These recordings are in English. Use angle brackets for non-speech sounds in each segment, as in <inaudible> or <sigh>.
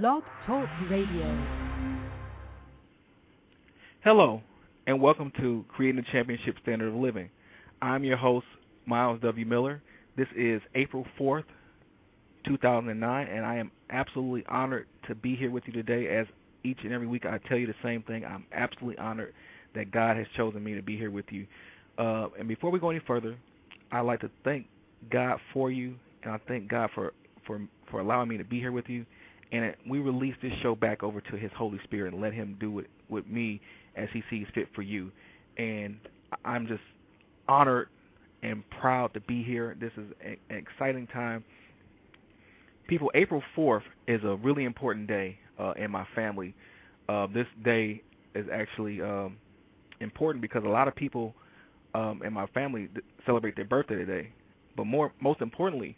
Blog Talk Radio. Hello, and welcome to Creating the Championship Standard of Living. I'm your host, Myles W. Miller. This is April 4th, 2009, and I am absolutely honored to be here with you today. As each and every week I tell you the same thing, I'm absolutely honored that God has chosen me to be here with you. Uh, and before we go any further, I'd like to thank God for you, and I thank God for, for, for allowing me to be here with you. And we release this show back over to His Holy Spirit and let Him do it with me as He sees fit for you. And I'm just honored and proud to be here. This is an exciting time. People, April 4th is a really important day uh, in my family. Uh, this day is actually um, important because a lot of people um, in my family celebrate their birthday today. But more, most importantly,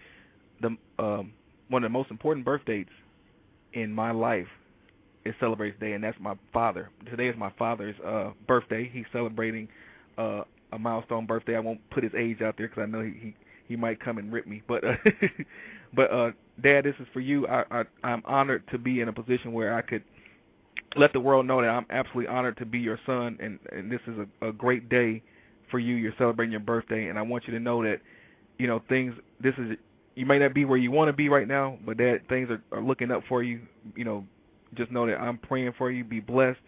the um, one of the most important birth dates in my life is celebrated today, and that's my father. Today is my father's uh, birthday. He's celebrating uh, a milestone birthday. I won't put his age out there because I know he, he he might come and rip me. But uh, <laughs> but uh, Dad, this is for you. I, I I'm honored to be in a position where I could let the world know that I'm absolutely honored to be your son, and and this is a, a great day for you. You're celebrating your birthday, and I want you to know that you know things. This is you may not be where you want to be right now, but that things are, are looking up for you. You know, just know that I'm praying for you. Be blessed.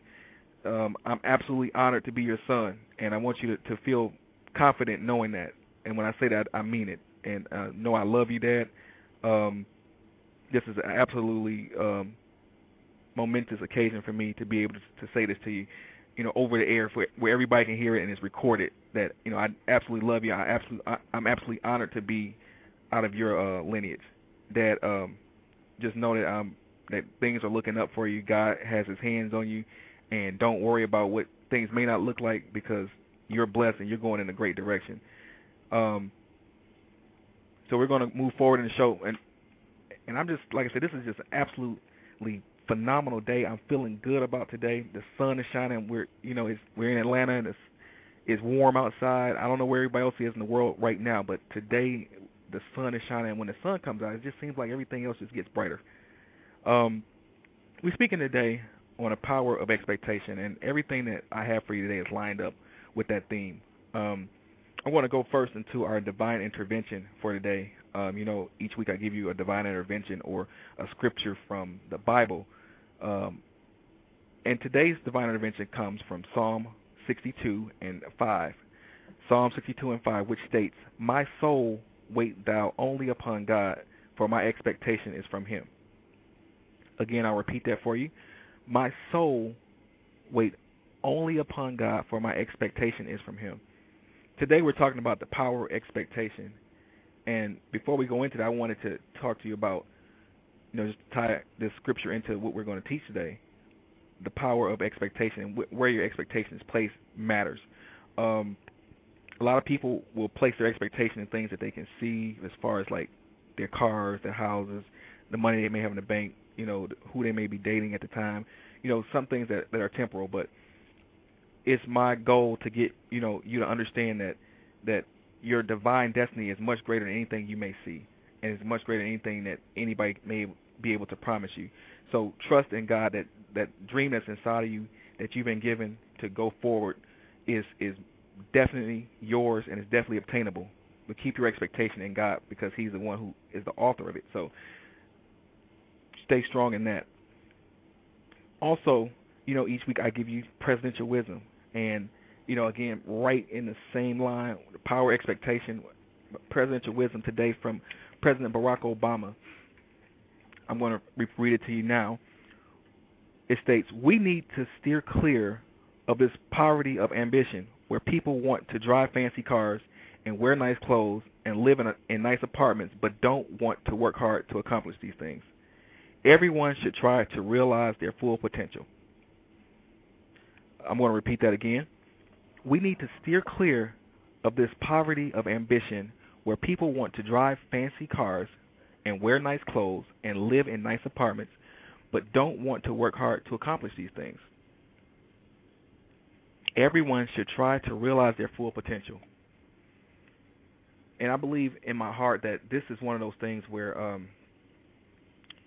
Um, I'm absolutely honored to be your son, and I want you to, to feel confident knowing that. And when I say that, I mean it. And uh, know I love you, Dad. Um, this is an absolutely um, momentous occasion for me to be able to, to say this to you, you know, over the air for where everybody can hear it and it's recorded. That you know, I absolutely love you. I absolutely, I, I'm absolutely honored to be out of your uh, lineage. That um, just know that um, that things are looking up for you. God has His hands on you, and don't worry about what things may not look like because you're blessed and you're going in a great direction. Um, so we're going to move forward in the show, and and I'm just like I said, this is just absolutely phenomenal day. I'm feeling good about today. The sun is shining. We're you know it's we're in Atlanta and it's it's warm outside. I don't know where everybody else is in the world right now, but today the sun is shining. And when the sun comes out, it just seems like everything else just gets brighter. Um, we're speaking today on the power of expectation, and everything that I have for you today is lined up with that theme. Um, I want to go first into our divine intervention for today. Um, you know, each week I give you a divine intervention or a scripture from the Bible. Um, and today's divine intervention comes from Psalm 62 and 5. Psalm 62 and 5, which states, My soul wait thou only upon God, for my expectation is from him. Again, I'll repeat that for you. My soul wait only upon God, for my expectation is from him. Today we're talking about the power of expectation. And before we go into that, I wanted to talk to you about, you know, just tie this scripture into what we're going to teach today. The power of expectation and where your expectations place matters. Um, a lot of people will place their expectation in things that they can see, as far as like their cars, their houses, the money they may have in the bank, you know, who they may be dating at the time, you know, some things that that are temporal. But it's my goal to get you know you to understand that that your divine destiny is much greater than anything you may see, and it's much greater than anything that anybody may be able to promise you. So trust in God that that dream that's inside of you that you've been given to go forward is is definitely yours and it's definitely obtainable. But keep your expectation in God because He's the one who is the author of it. So stay strong in that. Also, you know, each week I give you presidential wisdom, and you know, again, right in the same line, power expectation, presidential wisdom today from President Barack Obama. I'm going to read it to you now. It states, "We need to steer clear of this poverty of ambition, where people want to drive fancy cars and wear nice clothes and live in, a, in nice apartments, but don't want to work hard to accomplish these things." Everyone should try to realize their full potential. I'm going to repeat that again. We need to steer clear of this poverty of ambition where people want to drive fancy cars and wear nice clothes and live in nice apartments, but don't want to work hard to accomplish these things. Everyone should try to realize their full potential. And I believe in my heart that this is one of those things where um,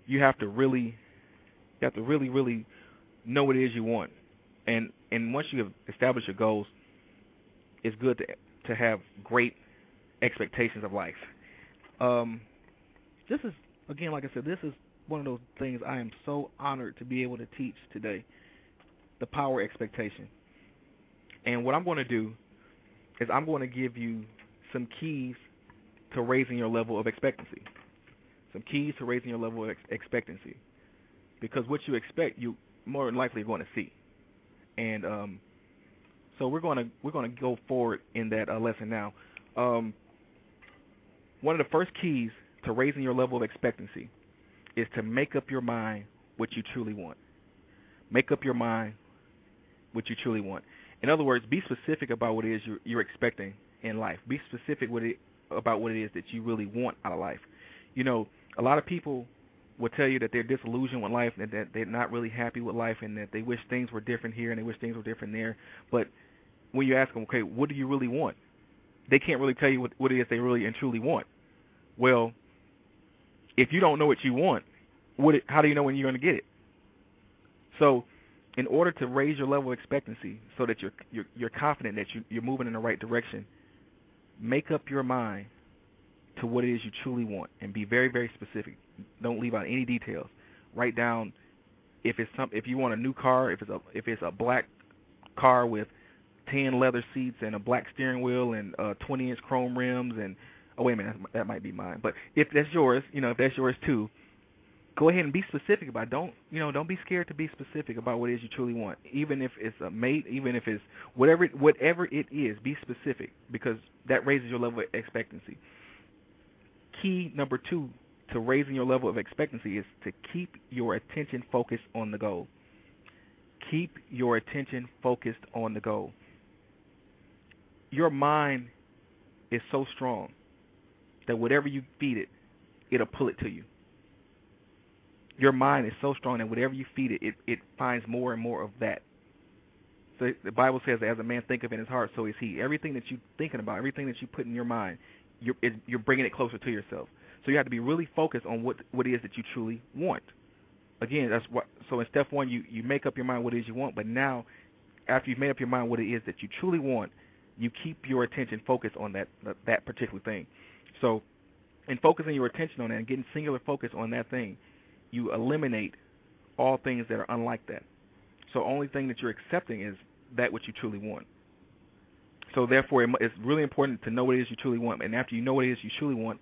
you have to really You have to really, really know what it is you want. And and once you have established your goals, it's good to to have great expectations of life. Um, this is again, like I said, this is one of those things I am so honored to be able to teach today. The power expectation. And what I'm going to do is I'm going to give you some keys to raising your level of expectancy. Some keys to raising your level of ex- expectancy. Because what you expect, you more than likely going to see. And um, so we're going to we're going to go forward in that uh, lesson now. Um, one of the first keys to raising your level of expectancy is to make up your mind what you truly want. Make up your mind what you truly want. In other words, be specific about what it is you're, you're expecting in life. Be specific with it about what it is that you really want out of life. You know, a lot of people will tell you that they're disillusioned with life and that they're not really happy with life and that they wish things were different here and they wish things were different there. But when you ask them, okay, what do you really want? They can't really tell you what, what it is they really and truly want. Well, if you don't know what you want, what how do you know when you're going to get it? So, in order to raise your level of expectancy, so that you're you're, you're confident that you, you're moving in the right direction, make up your mind to what it is you truly want, and be very very specific. Don't leave out any details. Write down if it's some if you want a new car, if it's a if it's a black car with tan leather seats and a black steering wheel and uh 20 inch chrome rims and oh wait a minute that might be mine but if that's yours you know if that's yours too go ahead and be specific about it. don't you know don't be scared to be specific about what it is you truly want even if it's a mate even if it's whatever whatever it is be specific because that raises your level of expectancy. Key number 2 to raising your level of expectancy is to keep your attention focused on the goal. Keep your attention focused on the goal. Your mind is so strong that whatever you feed it it'll pull it to you your mind is so strong that whatever you feed it, it, it finds more and more of that. So the Bible says, as a man thinketh in his heart, so is he. Everything that you're thinking about, everything that you put in your mind, you're, it, you're bringing it closer to yourself. So you have to be really focused on what what it is that you truly want. Again, that's what. So in step one, you you make up your mind what it is you want, but now, after you've made up your mind what it is that you truly want, you keep your attention focused on that that particular thing. So, in focusing your attention on that and getting singular focus on that thing, you eliminate all things that are unlike that. So only thing that you're accepting is that which you truly want. So therefore, it's really important to know what it is you truly want. And after you know what it is you truly want,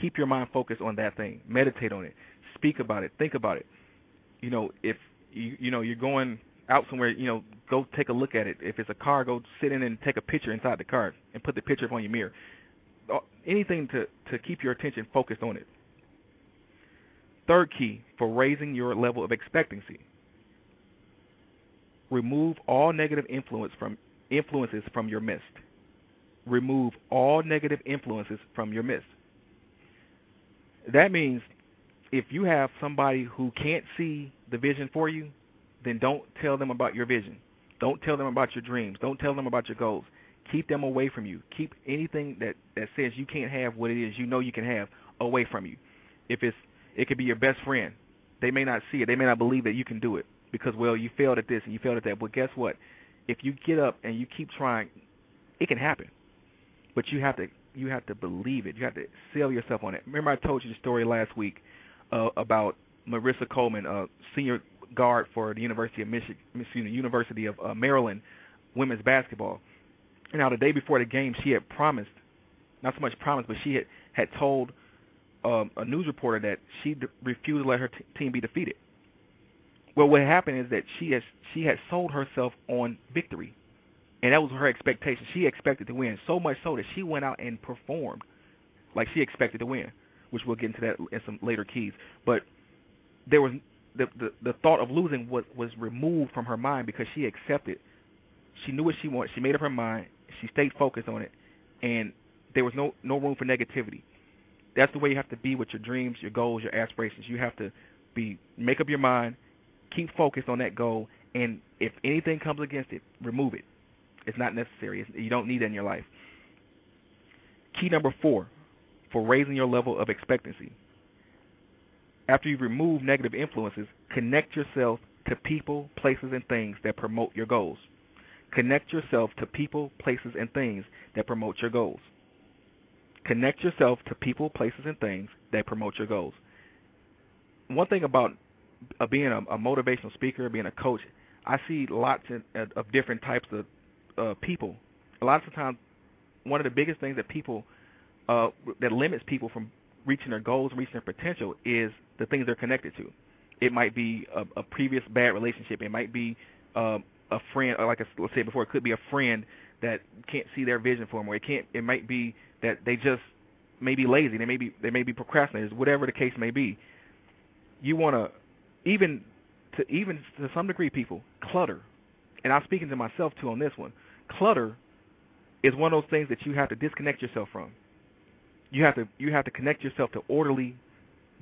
keep your mind focused on that thing. Meditate on it. Speak about it. Think about it. You know, if you you know you're going out somewhere, you know, go take a look at it. If it's a car, go sit in and take a picture inside the car and put the picture up on your mirror. Uh, anything to to keep your attention focused on it. Third key for raising your level of expectancy. Remove all negative influence from influences from your midst. Remove all negative influences from your midst. That means if you have somebody who can't see the vision for you, then don't tell them about your vision. Don't tell them about your dreams. Don't tell them about your goals. Keep them away from you. Keep anything that that says you can't have what it is you know you can have away from you. If it's it could be your best friend. They may not see it. They may not believe that you can do it because, well, you failed at this and you failed at that. But guess what? If you get up and you keep trying, it can happen. But you have to you have to believe it. You have to sell yourself on it. Remember, I told you the story last week uh, about Marissa Coleman, uh, senior guard for the University of Michigan, University of uh, Maryland women's basketball. Now, the day before the game, she had promised, not so much promised, but she had had told um, a news reporter that she d- refused to let her t- team be defeated. Well, what happened is that she has she had sold herself on victory, and that was her expectation. She expected to win so much so that she went out and performed like she expected to win, which we'll get into that in some later keys. But there was the the, the thought of losing was was removed from her mind because she accepted. She knew what she wanted. She made up her mind. She stayed focused on it, and there was no no room for negativity that's the way you have to be with your dreams, your goals, your aspirations. You have to be make up your mind, keep focused on that goal, and if anything comes against it, remove it. It's not necessary. It's, you don't need it in your life. Key number four for raising your level of expectancy. after you've removed negative influences, connect yourself to people, places, and things that promote your goals. Connect yourself to people, places, and things that promote your goals. Connect yourself to people, places, and things that promote your goals. One thing about uh, being a, a motivational speaker, being a coach, I see lots of, of different types of uh, people. A lot of times, one of the biggest things that people uh, that limits people from reaching their goals, reaching their potential, is the things they're connected to. It might be a, a previous bad relationship. It might be uh, a friend, like I let's before, it could be a friend that can't see their vision for them, or it can't. It might be that they just may be lazy. They may be they may be procrastinators. Whatever the case may be, you want to even to even to some degree, people clutter. And I'm speaking to myself too on this one. Clutter is one of those things that you have to disconnect yourself from. You have to you have to connect yourself to orderly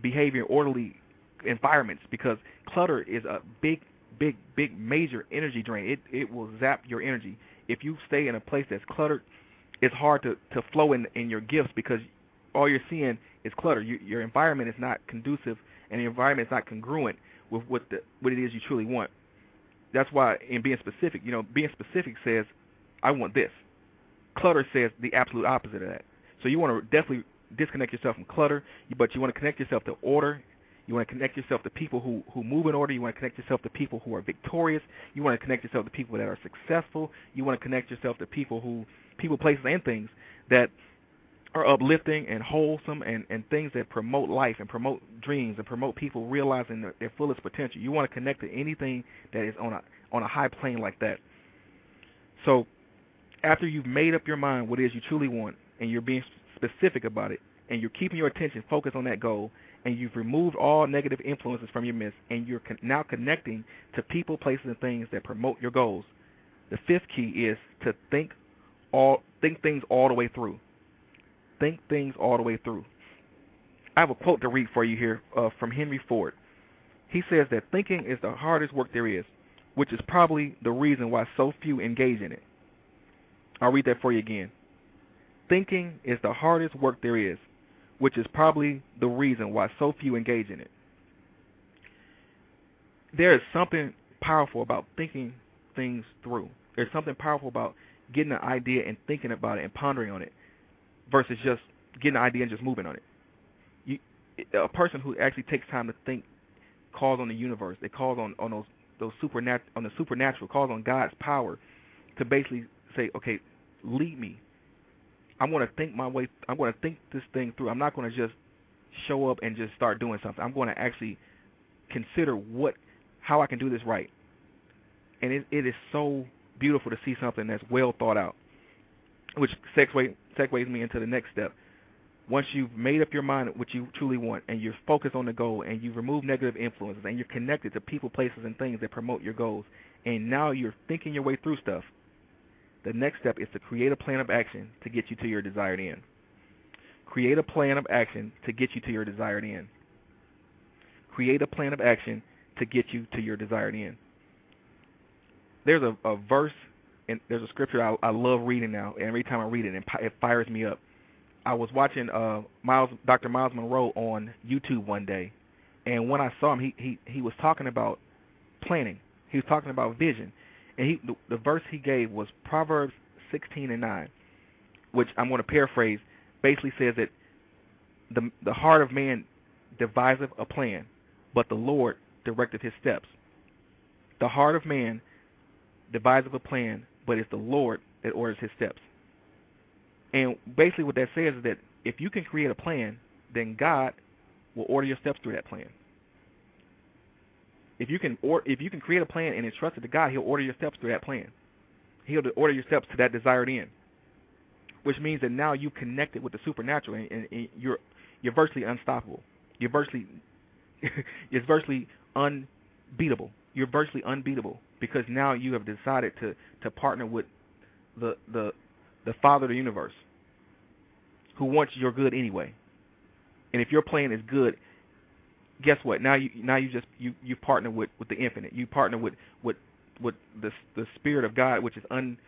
behavior, orderly environments because clutter is a big big big major energy drain. It it will zap your energy. If you stay in a place that's cluttered, it's hard to to flow in in your gifts because all you're seeing is clutter. You, your environment is not conducive and the environment is not congruent with what the what it is you truly want. That's why in being specific, you know, being specific says I want this. Clutter says the absolute opposite of that. So you want to definitely disconnect yourself from clutter, but you want to connect yourself to order. You want to connect yourself to people who who move in order. You want to connect yourself to people who are victorious. You want to connect yourself to people that are successful. You want to connect yourself to people who people, places, and things that are uplifting and wholesome and, and things that promote life and promote dreams and promote people realizing their, their fullest potential. You want to connect to anything that is on a on a high plane like that. So after you've made up your mind what it is you truly want and you're being specific about it and you're keeping your attention focused on that goal and you've removed all negative influences from your midst and you're con- now connecting to people, places, and things that promote your goals. The fifth key is to think all think things all the way through think things all the way through. I have a quote to read for you here uh, from Henry Ford. He says that thinking is the hardest work there is, which is probably the reason why so few engage in it. I'll read that for you again. Thinking is the hardest work there is, which is probably the reason why so few engage in it. There is something powerful about thinking things through. There's something powerful about getting an idea and thinking about it and pondering on it versus just getting an idea and just moving on it. You, a person who actually takes time to think calls on the universe. They calls on on those those supernat on the supernatural. Calls on God's power to basically say, okay, lead me. I'm going to think my way. I'm going to think this thing through. I'm not going to just show up and just start doing something. I'm going to actually consider what how I can do this right. And it, it is so beautiful to see something that's well thought out, which segue segues me into the next step. Once you've made up your mind what you truly want and you're focused on the goal and you've removed negative influences and you're connected to people, places, and things that promote your goals, and now you're thinking your way through stuff, the next step is to create a plan of action to get you to your desired end. Create a plan of action to get you to your desired end. Create a plan of action to get you to your desired end. There's a, a verse and there's a scripture I, I love reading now. And every time I read it, it, fires me up. I was watching uh, Myles, Dr. Myles Munroe on YouTube one day, and when I saw him, he he he was talking about planning. He was talking about vision, and he the, verse he gave was Proverbs 16 and 9, which I'm going to paraphrase. Basically says that the the heart of man deviseth a plan, but the Lord directeth his steps. The heart of man deviseth a plan, but it's the Lord that orders his steps. And basically what that says is that if you can create a plan, then God will order your steps through that plan. If you can or if you can create a plan and entrust it to God, he'll order your steps through that plan. He'll order your steps to that desired end. Which means that now you've connected with the supernatural and, and, and you're you're virtually unstoppable. You're virtually <laughs> it's virtually unbeatable. You're virtually unbeatable because now you have decided to to partner with the the the Father of the universe, who wants your good anyway. And if your plan is good, guess what? Now you now you just you you partner with with the infinite. You partner with with with the the spirit of God, which is un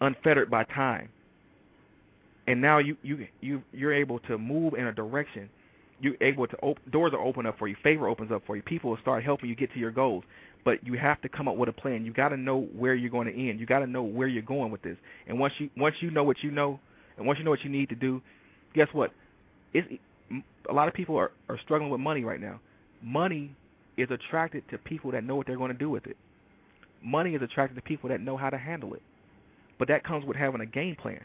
unfettered by time. And now you you you you're able to move in a direction you're able to op- doors are open up for you, favor opens up for you. People will start helping you get to your goals. But you have to come up with a plan. You got to know where you're going to end. You got to know where you're going with this. And once you once you know what you know, and once you know what you need to do, guess what? It's, a lot of people are, are struggling with money right now. Money is attracted to people that know what they're going to do with it. Money is attracted to people that know how to handle it. But that comes with having a game plan.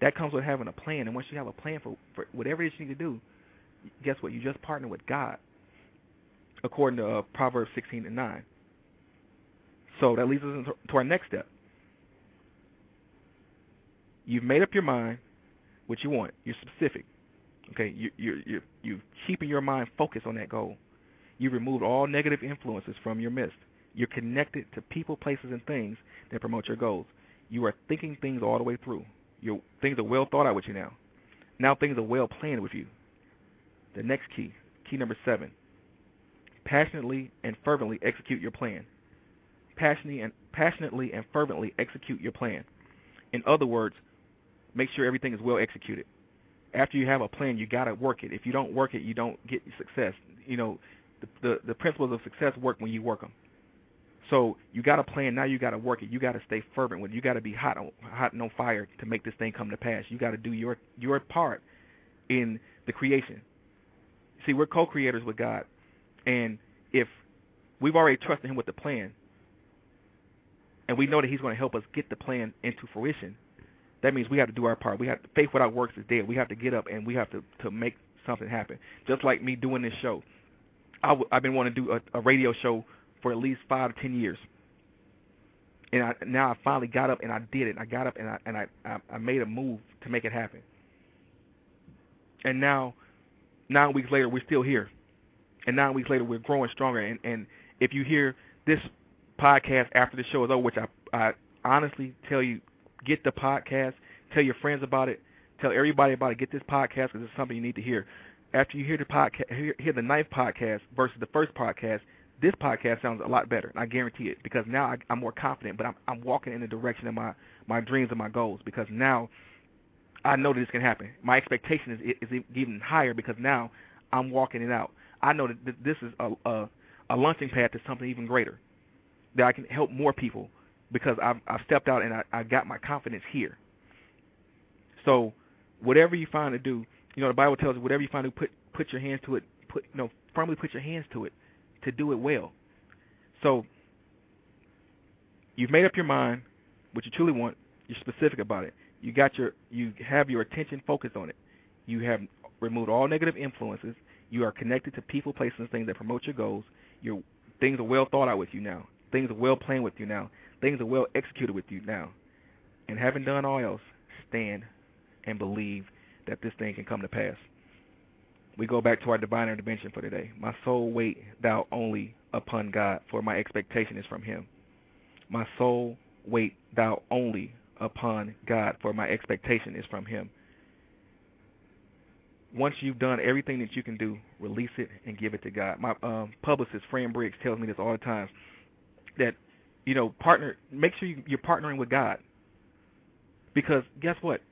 That comes with having a plan. And once you have a plan for, for whatever it is you need to do, guess what? You just partner with God, according to uh, Proverbs 16 and 9. So that leads us into to our next step. You've made up your mind what you want. You're specific. Okay, you you you you keeping your mind focused on that goal. You've removed all negative influences from your midst. You're connected to people, places, and things that promote your goals. You are thinking things all the way through. Your things are well thought out with you now. Now things are well planned with you. The next key, key number seven, passionately and fervently execute your plan. Passionately and passionately and fervently execute your plan. In other words, make sure everything is well executed. After you have a plan, you got to work it. If you don't work it, you don't get success. You know, the, the the principles of success work when you work them. So you got a plan. Now you got to work it. You got to stay fervent with. It. You got to be hot on hot and on fire to make this thing come to pass. You got to do your your part in the creation. See, we're co-creators with God, and if we've already trusted Him with the plan, and we know that He's going to help us get the plan into fruition, that means we have to do our part. We have to, faith without works is dead. We have to get up and we have to to make something happen. Just like me doing this show, i w- I've been wanting to do a, a radio show for at least five to ten years, and I, now I finally got up and I did it. I got up and I and I, I I made a move to make it happen. And now, nine weeks later, we're still here, and nine weeks later, we're growing stronger. And and if you hear this podcast after the show is over, which I I honestly tell you, get the podcast, tell your friends about it, tell everybody about it. Get this podcast because it's something you need to hear. After you hear the podcast, hear, hear the ninth podcast versus the first podcast, this podcast sounds a lot better. I guarantee it because now I, I'm more confident. But I'm, I'm walking in the direction of my my dreams and my goals because now I know that this can happen. My expectation is is even higher because now I'm walking it out. I know that this is a a, a launching pad to something even greater. That I can help more people because I've I've stepped out and I, I got my confidence here. So whatever you find to do, you know the Bible tells you whatever you find to put put your hands to it. Put you know firmly put your hands to it to do it well. So you've made up your mind what you truly want. You're specific about it. You got your you have your attention focused on it. You have removed all negative influences. You are connected to people, places, and things that promote your goals. Your things are well thought out with you now. Things are well planned with you now. Things are well executed with you now. And having done all else, stand and believe that this thing can come to pass we go back to our divine intervention for today. My soul wait thou only upon God, for my expectation is from him. My soul wait thou only upon God, for my expectation is from him. Once you've done everything that you can do, release it and give it to God. My um, publicist, Fran Briggs, tells me this all the time, that, you know, partner, make sure you, you're partnering with God. Because guess what?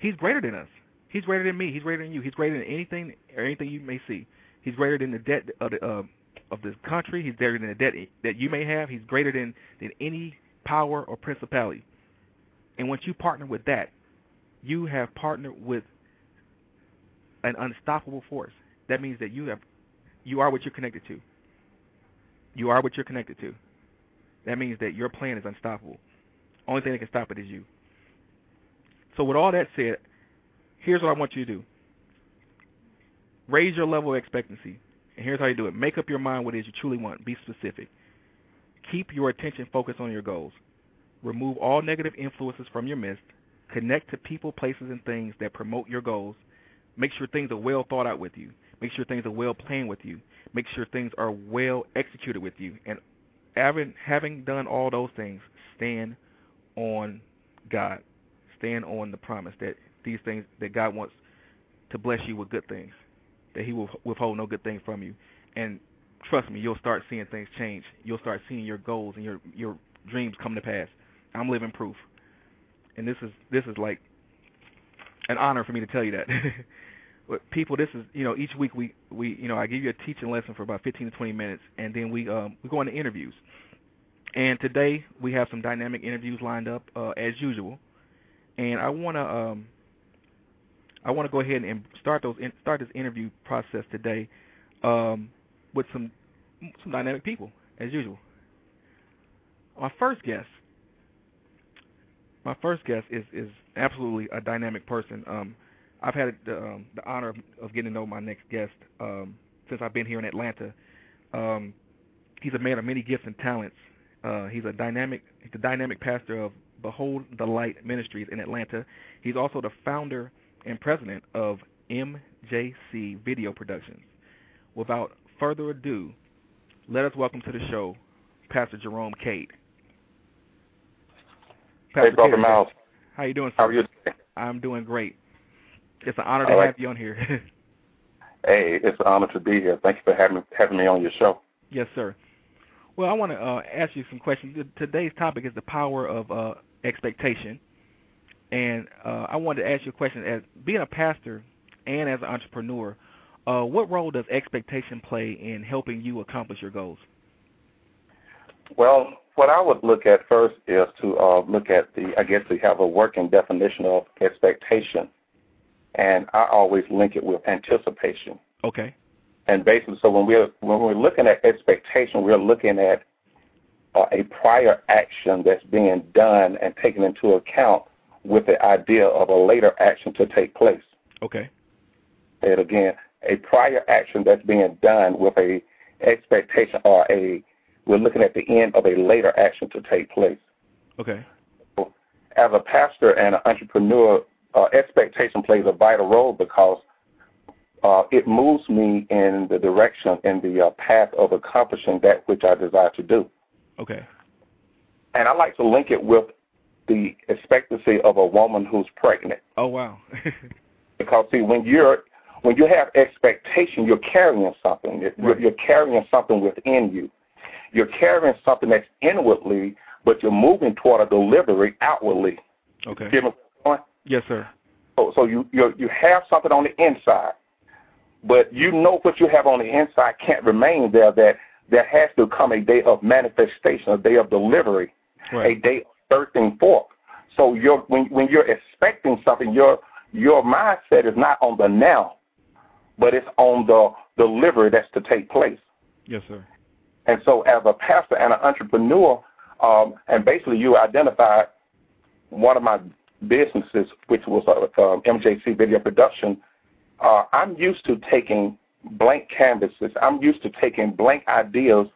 He's greater than us. He's greater than me. He's greater than you. He's greater than anything or anything you may see. He's greater than the debt of the uh, of this country. He's greater than the debt that you may have. He's greater than than any power or principality. And once you partner with that, you have partnered with an unstoppable force. That means that you have you are what you're connected to. You are what you're connected to. That means that your plan is unstoppable. Only thing that can stop it is you. So with all that said, here's what I want you to do. Raise your level of expectancy. And here's how you do it. Make up your mind what it is you truly want. Be specific. Keep your attention focused on your goals. Remove all negative influences from your midst. Connect to people, places, and things that promote your goals. Make sure things are well thought out with you. Make sure things are well planned with you. Make sure things are well executed with you. And having, having done all those things, stand on God. Stand on the promise that these things that God wants to bless you with good things, that He will withhold no good thing from you. And trust me, you'll start seeing things change. You'll start seeing your goals and your your dreams come to pass. I'm living proof, and this is this is like an honor for me to tell you that. <laughs> people, this is you know each week we we you know I give you a teaching lesson for about 15 to 20 minutes, and then we um, we go into interviews. And today we have some dynamic interviews lined up uh, as usual, and I want to um, I want to go ahead and start those in, start this interview process today um, with some some dynamic people as usual. My first guest, my first guest is is absolutely a dynamic person. Um, I've had the, um, the honor of, of getting to know my next guest um, since I've been here in Atlanta. Um, he's a man of many gifts and talents. Uh, he's a dynamic, he's the dynamic pastor of Behold the Light Ministries in Atlanta. He's also the founder and president of MJC Video Productions. Without further ado, let us welcome to the show Pastor Jerome Cade. Pastor hey, Brother Myles. How you doing, sir? How are you? I'm doing great. It's an honor to have you on here. <laughs> hey, it's an honor to be here. Thank you for having having me on your show. Yes, sir. Well, I want to uh, ask you some questions. Today's topic is the power of uh, expectation, and uh, I wanted to ask you a question. As being a pastor and as an entrepreneur, uh, what role does expectation play in helping you accomplish your goals? Well, what I would look at first is to uh, look at the, I guess, we have a working definition of expectation and I always link it with anticipation. Okay. And basically, so when we're when we're looking at expectation, we're looking at uh, a prior action that's being done and taken into account with the idea of a later action to take place. Okay. And again. A prior action that's being done with a expectation or a we're looking at the end of a later action to take place. Okay. As a pastor and an entrepreneur, uh, expectation plays a vital role because uh, it moves me in the direction, in the uh, path of accomplishing that which I desire to do. Okay. And I like to link it with the expectancy of a woman who's pregnant. Oh wow. <laughs> because see, when you're when you have expectation, you're carrying something. You're, right. you're carrying something within you. You're carrying something that's inwardly, but you're moving toward a delivery outwardly. Okay. Give me point? Yes, sir. So, so you you you have something on the inside, but you know what you have on the inside can't remain there. That there has to come a day of manifestation, a day of delivery, right. a day of birthing forth. So you're when when you're expecting something, your your mindset is not on the now, but it's on the delivery that's to take place. Yes, sir. And so, as a pastor and an entrepreneur, um, and basically you identified one of my businesses, which was uh, um, MJC Video Production, uh, I'm used to taking blank canvases. I'm used to taking blank ideas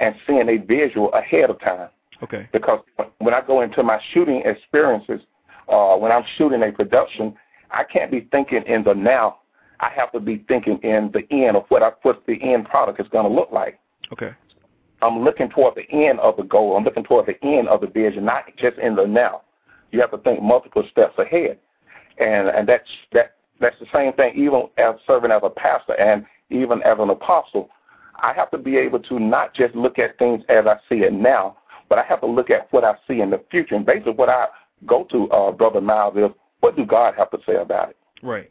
and seeing a visual ahead of time. Okay. Because when I go into my shooting experiences, uh, when I'm shooting a production, I can't be thinking in the now. I have to be thinking in the end of what I, what the end product is going to look like. Okay. I'm looking toward the end of the goal. I'm looking toward the end of the vision, not just in the now. You have to think multiple steps ahead, and and that's that that's the same thing even as serving as a pastor and even as an apostle. I have to be able to not just look at things as I see it now, but I have to look at what I see in the future. And basically, what I go to, uh, Brother Myles, is what do God have to say about it? Right.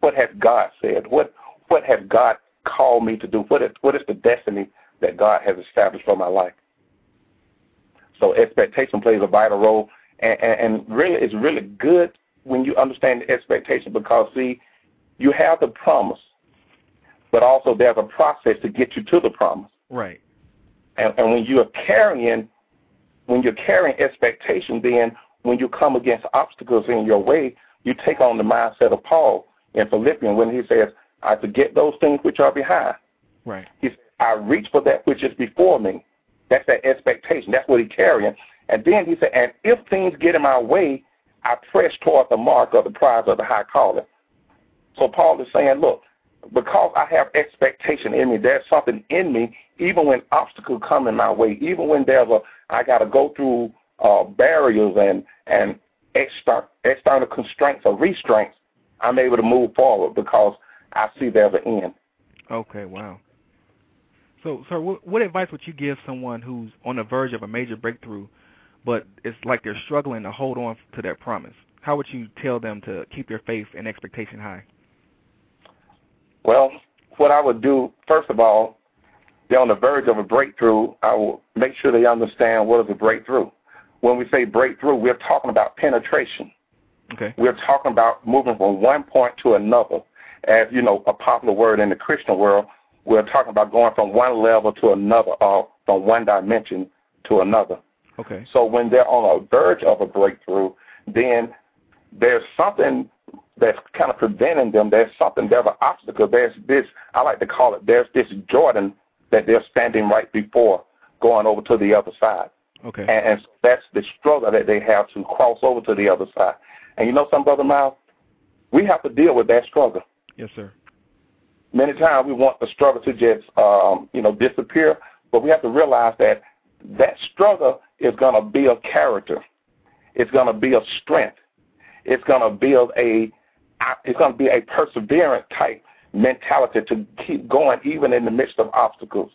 What has God said? What what has God called me to do? What is what is the destiny that God has established for my life? So expectation plays a vital role and, and really it's really good when you understand the expectation because see, you have the promise, but also there's a process to get you to the promise. Right. And, and when you're carrying, when you're carrying expectation, then when you come against obstacles in your way, you take on the mindset of Paul in Philippians when he says, "I forget those things which are behind." Right. He says, "I reach for that which is before me." That's that expectation. That's what he's carrying. And then he said, and if things get in my way, I press toward the mark of the prize of the high calling. So Paul is saying, look, because I have expectation in me, there's something in me, even when obstacles come in my way, even when there's a, I got to go through uh, barriers and and external, external constraints or restraints, I'm able to move forward because I see there's an end. Okay, wow. So, sir, what, what advice would you give someone who's on the verge of a major breakthrough but it's like they're struggling to hold on to that promise. How would you tell them to keep their faith and expectation high? Well, what I would do, first of all, they're on the verge of a breakthrough. I will make sure they understand what is a breakthrough. When we say breakthrough, we're talking about penetration. Okay. We're talking about moving from one point to another. As you know, a popular word in the Christian world, we're talking about going from one level to another, or from one dimension to another. Okay. So when they're on a verge of a breakthrough, then there's something that's kind of preventing them. There's something, there's an obstacle. There's this, I like to call it, there's this Jordan that they're standing right before going over to the other side. Okay. And, and that's the struggle that they have to cross over to the other side. And you know something, Brother Myles? We have to deal with that struggle. Yes, sir. Many times we want the struggle to just, um, you know, disappear, but we have to realize that that struggle is going to build character. It's going to build strength. It's going to build a, it's going to be a perseverant type mentality to keep going even in the midst of obstacles.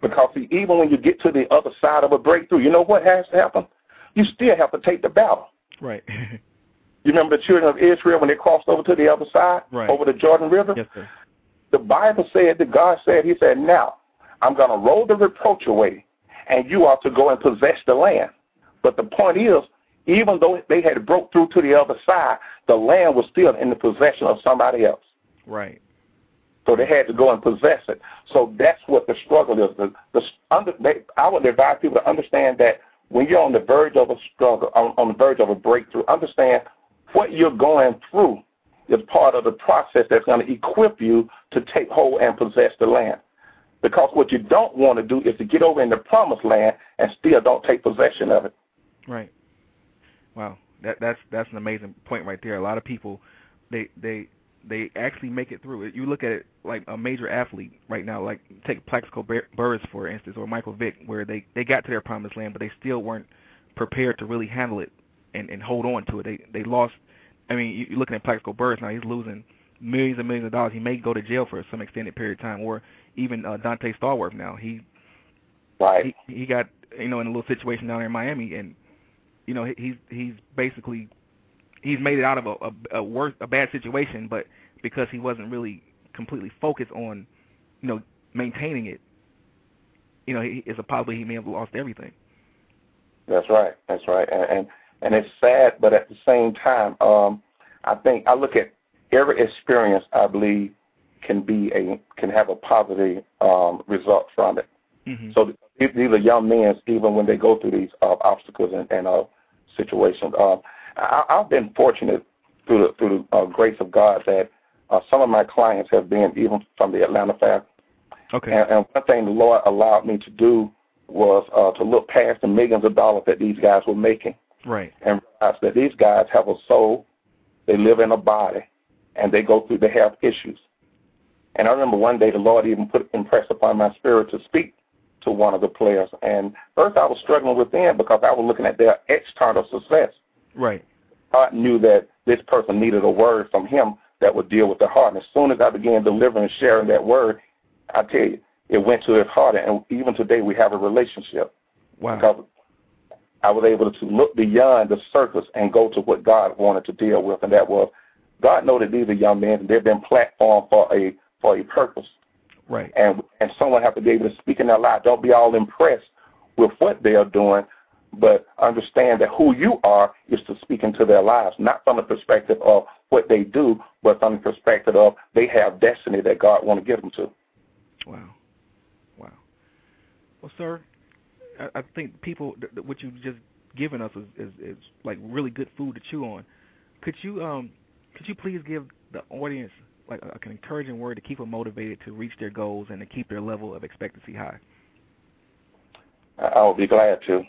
Because see, even when you get to the other side of a breakthrough, you know what has to happen? You still have to take the battle. Right. <laughs> you remember the children of Israel when they crossed over to the other side, right. over the Jordan River? Yes, sir. The Bible said that God said, He said, now I'm going to roll the reproach away, and you are to go and possess the land. But the point is, even though they had broke through to the other side, the land was still in the possession of somebody else. Right. So they had to go and possess it. So that's what the struggle is. The, the under, they, I would advise people to understand that when you're on the verge of a struggle, on, on the verge of a breakthrough, understand what you're going through is part of the process that's going to equip you to take hold and possess the land. Because what you don't want to do is to get over in the promised land and still don't take possession of it. Right. Wow. That that's that's an amazing point right there. A lot of people they they they actually make it through. You look at it like a major athlete right now, like take Plaxico Burress for instance, or Michael Vick, where they they got to their promised land, but they still weren't prepared to really handle it and and hold on to it. They they lost. I mean, you're looking at Plaxico Burress now; he's losing millions and millions of dollars. He may go to jail for some extended period of time, or even uh, Donté Stallworth now. He right. He, he got you know in a little situation down there in Miami, and you know he's he's basically he's made it out of a, a, a worse a bad situation, but because he wasn't really completely focused on, you know, maintaining it, you know, he, it's a possibility he may have lost everything. That's right. That's right. And and, and it's sad, but at the same time, um, I think I look at every experience. I believe can be a can have a positive um, result from it. Mm-hmm. So these are young men, even when they go through these uh, obstacles and, and uh, situations. Uh, I, I've been fortunate through the through the uh, grace of God that uh, some of my clients have been even from the Atlanta Fab. Okay. And, and one thing the Lord allowed me to do was uh, to look past the millions of dollars that these guys were making. Right. And realize that these guys have a soul, they live in a body, and they go through, they have issues. And I remember one day the Lord even put impressed upon my spirit to speak to one of the players. And first I was struggling with them because I was looking at their external success. Right. God knew that this person needed a word from him that would deal with the heart. And as soon as I began delivering and sharing that word, I tell you, it went to his heart. And even today we have a relationship. Wow. Because I was able to look beyond the surface and go to what God wanted to deal with, and that was God know that these are young men and they've been platformed for a for a purpose. Right. And and someone have to be able to speak in their life. Don't be all impressed with what they are doing, but understand that who you are is to speak into their lives, not from the perspective of what they do, but from the perspective of they have destiny that God want to give them to. Wow. Wow. Well, sir, I, I think people, what you've just given us is, is, is like really good food to chew on. Could you um could you please give the audience like a, encouraging word to keep them motivated to reach their goals and to keep their level of expectancy high? I will be glad to.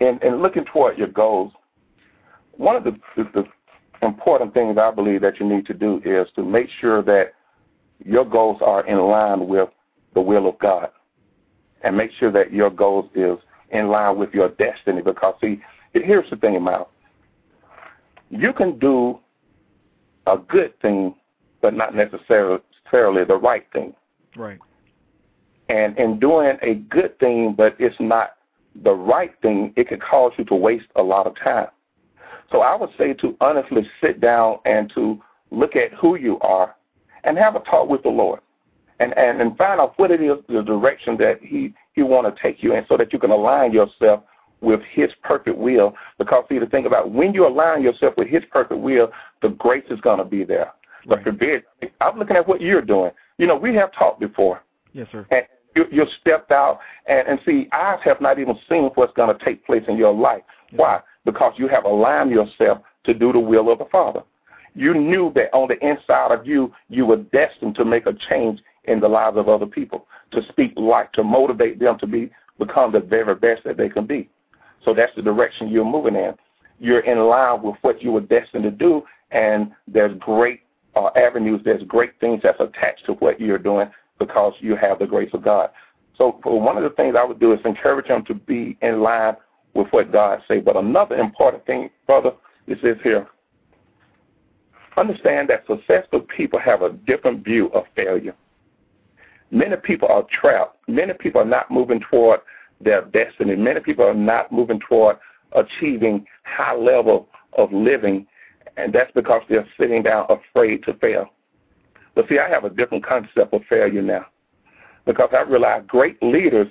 And, and looking toward your goals, one of the, the, the important things I believe that you need to do is to make sure that your goals are in line with the will of God, and make sure that your goals is in line with your destiny. Because see, here's the thing, Myles. You can do a good thing, but not necessarily the right thing. Right. And in doing a good thing, but it's not the right thing, it could cause you to waste a lot of time. So I would say to honestly sit down and to look at who you are and have a talk with the Lord, and and and find out what it is the direction that He He want to take you in, so that you can align yourself with His perfect will. Because see, the thing about when you align yourself with His perfect will, the grace is going to be there. But Right. forbid, I'm looking at what you're doing. You know, we have talked before, Yes, sir. and you, you stepped out, and, and see, eyes have not even seen what's going to take place in your life. Why? Because you have aligned yourself to do the will of the Father. You knew that on the inside of you, you were destined to make a change in the lives of other people, to speak life, to motivate them to be become the very best that they can be. So that's the direction you're moving in. You're in line with what you were destined to do, and there's great uh, avenues, there's great things that's attached to what you're doing because you have the grace of God. So one of the things I would do is encourage them to be in line with what God say. But another important thing, brother, is this here. Understand that successful people have a different view of failure. Many people are trapped. Many people are not moving toward their destiny. Many people are not moving toward achieving high level of living, and that's because they're sitting down afraid to fail. But see, I have a different concept of failure now because I realize great leaders,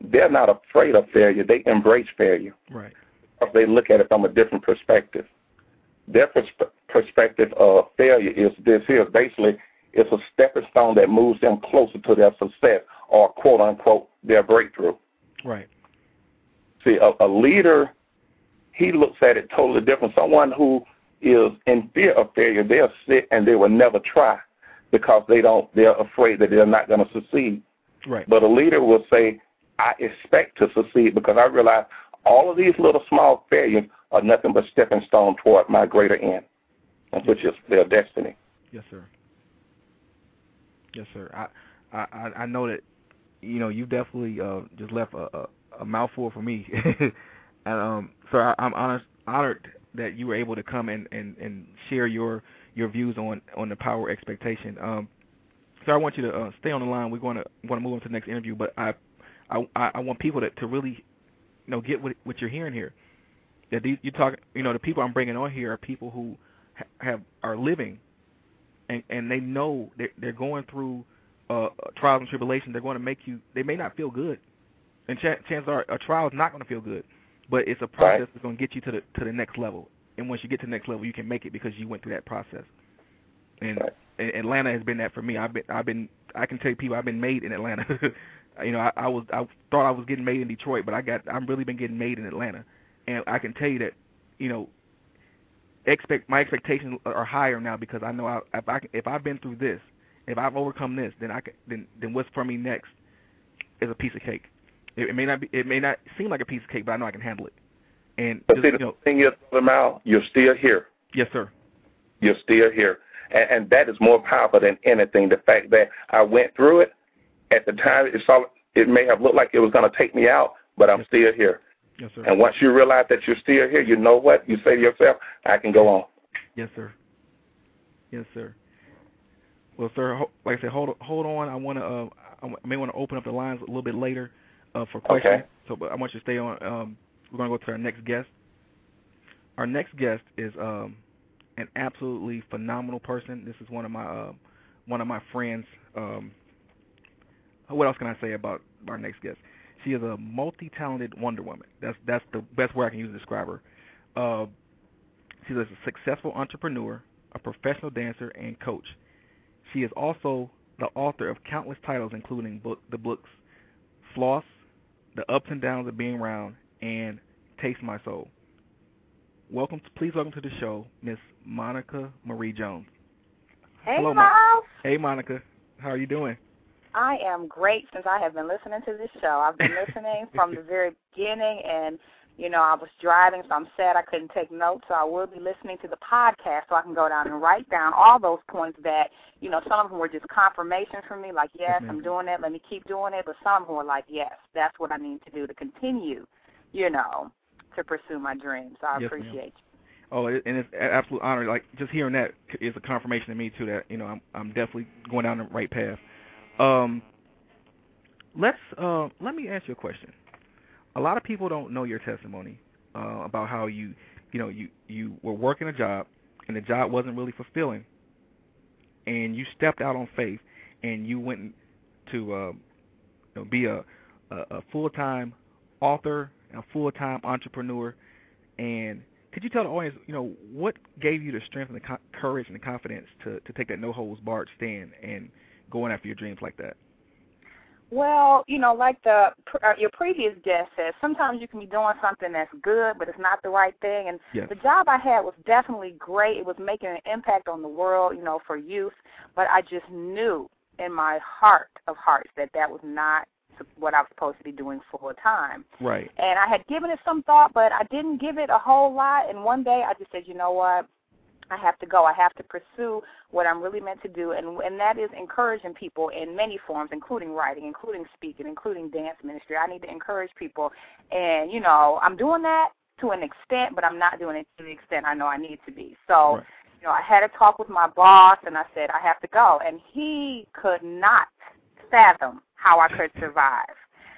they're not afraid of failure. They embrace failure Right. because they look at it from a different perspective. Their persp- perspective of failure is this here. Basically, it's a stepping stone that moves them closer to their success or, quote unquote, their breakthrough. Right. See, a, a leader, he looks at it totally different. Someone who is in fear of failure, they'll sit and they will never try because they don't. They're afraid that they're not going to succeed. Right. But a leader will say, "I expect to succeed because I realize all of these little small failures are nothing but stepping stone toward my greater end, which is their destiny." Yes, sir. Yes, sir. I I- I know that you know you definitely uh just left a a, a mouthful for me. <laughs> and um sir, I, I'm honored honored that you were able to come and and and share your your views on on the power expectation. Um sir, I want you to uh, stay on the line. We're going to want to move on to the next interview, but I I I want people to to really you know get what what you're hearing here. That these, you talk, you know, the people I'm bringing on here are people who have are living and and they know they're they're going through uh trials and tribulations. They're going to make you. They may not feel good, and ch- chances are a trial is not going to feel good, but it's a process Right. that's going to get you to the to the next level. And once you get to the next level, you can make it because you went through that process. And, Right. and Atlanta has been that for me. I've been I've been I can tell you people I've been made in Atlanta. <laughs> you know, I, I was I thought I was getting made in Detroit, but I got I'm really been getting made in Atlanta. And I can tell you that, you know, expect my expectations are higher now because I know I, if I if I've been through this, if I've overcome this, then I can, then then what's for me next is a piece of cake. It, it may not be it may not seem like a piece of cake, but I know I can handle it. And But just, see, you the know, thing is, Mal, you're still here. yes, sir. You're still here. And, and that is more powerful than anything. The fact that I went through it, at the time, it, saw, it may have looked like it was going to take me out, but I'm Yes. still here. Yes, sir. And once you realize that you're still here, you know what? You say to yourself, I can go on. Yes, sir. Yes, sir. Well, sir, like I said, hold hold on. I want to. Uh, I may want to open up the lines a little bit later uh, for questions. Okay. So, but I want you to stay on. Um, we're going to go to our next guest. Our next guest is um, an absolutely phenomenal person. This is one of my uh, one of my friends. Um, what else can I say about our next guest? She is a multi-talented Wonder Woman. That's that's the best word I can use to describe her. Uh, she's a successful entrepreneur, a professional dancer, and coach. She is also the author of countless titles, including book, the books Floss, The Ups and Downs of Being Round, and Taste My Soul. Welcome, to, please welcome to the show, Miss Monica Marie Jones. Hey, Hello. Hey, Monica, how are you doing? I am great since I have been listening to this show. I've been <laughs> listening from the very beginning, and you know I was driving, so I'm sad I couldn't take notes. So I will be listening to the podcast, so I can go down and write down all those points that you know. Some of them were just confirmation for me, like yes, ma'am. I'm doing it. Let me keep doing it. But some of them were like yes, that's what I need to do to continue, you know, to pursue my dreams. So I Yes, ma'am. appreciate you. Oh, it- and it's an absolute honor. Like just hearing that is a confirmation to me too that you know I'm I'm definitely going down the right path. Um, let's uh, let me ask you a question. A lot of people don't know your testimony uh, about how you you know you you were working a job and the job wasn't really fulfilling, and you stepped out on faith, and you went to uh, you know, be a, a, a full-time author, and a full-time entrepreneur, and could you tell the audience, you know, what gave you the strength and the co- courage and the confidence to to take that no holds barred stand and going after your dreams like that? Well, you know, like the uh, your previous guest said, sometimes you can be doing something that's good, but it's not the right thing. And yes. the job I had was definitely great. It was making an impact on the world, you know, for youth. But I just knew in my heart of hearts that that was not what I was supposed to be doing full time. Right. And I had given it some thought, but I didn't give it a whole lot. And one day I just said, you know what? I have to go. I have to pursue what I'm really meant to do, and and that is encouraging people in many forms, including writing, including speaking, including dance ministry. I need to encourage people, and you know, I'm doing that to an extent, but I'm not doing it to the extent I know I need to be. So. Right. You know, I had a talk with my boss, and I said I have to go, and he could not fathom how I could survive.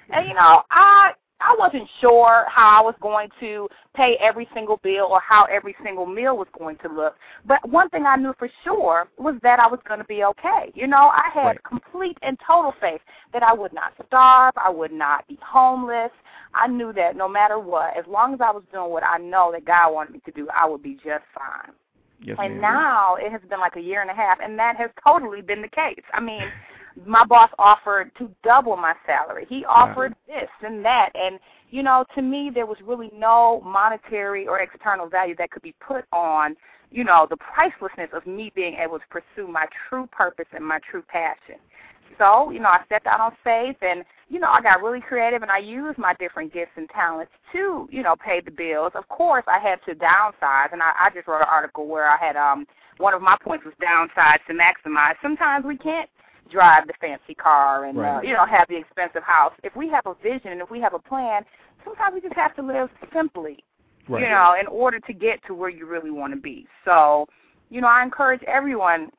And you know, I I wasn't sure how I was going to pay every single bill or how every single meal was going to look. But one thing I knew for sure was that I was going to be okay. You know, I had right. complete and total faith that I would not starve, I would not be homeless. I knew that no matter what, as long as I was doing what I know that God wanted me to do, I would be just fine. Yes, and now it has been like a year and a half, and that has totally been the case. I mean, <laughs> my boss offered to double my salary. He offered wow. this and that, and you know, to me, there was really no monetary or external value that could be put on, you know, the pricelessness of me being able to pursue my true purpose and my true passion. So, you know, I stepped out on faith and, you know, I got really creative and I used my different gifts and talents to, you know, pay the bills. Of course, I had to downsize and I, I just wrote an article where I had um one of my points was downsize to maximize. Sometimes we can't drive the fancy car and right. uh, you know have the expensive house. If we have a vision and if we have a plan, sometimes we just have to live simply, right. you know, in order to get to where you really want to be. So, you know, I encourage everyone,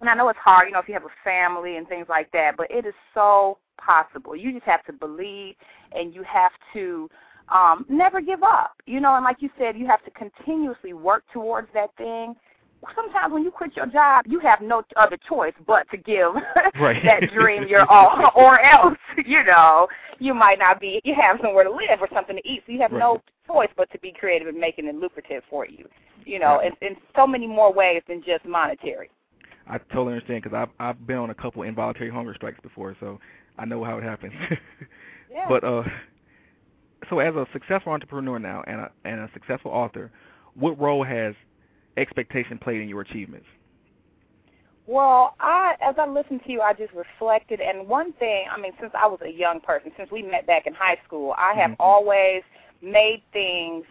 and I know it's hard, you know, if you have a family and things like that, but it is so possible. You just have to believe, and you have to um, never give up. You know, and like you said, you have to continuously work towards that thing sometimes when you quit your job, you have no other choice but to give <laughs> right. that dream your all, <laughs> or else, you know, you might not be, you have somewhere to live or something to eat, so you have right. no choice but to be creative and making it lucrative for you, you know, right. in, in so many more ways than just monetary. I totally understand because I've I've been on a couple involuntary hunger strikes before, so I know how it happens. <laughs> yeah. But uh, so as a successful entrepreneur now and a and a successful author, what role has expectation played in your achievements? Well, I as I listened to you, I just reflected, and one thing, I mean, since I was a young person, since we met back in high school, I have Mhm. always made things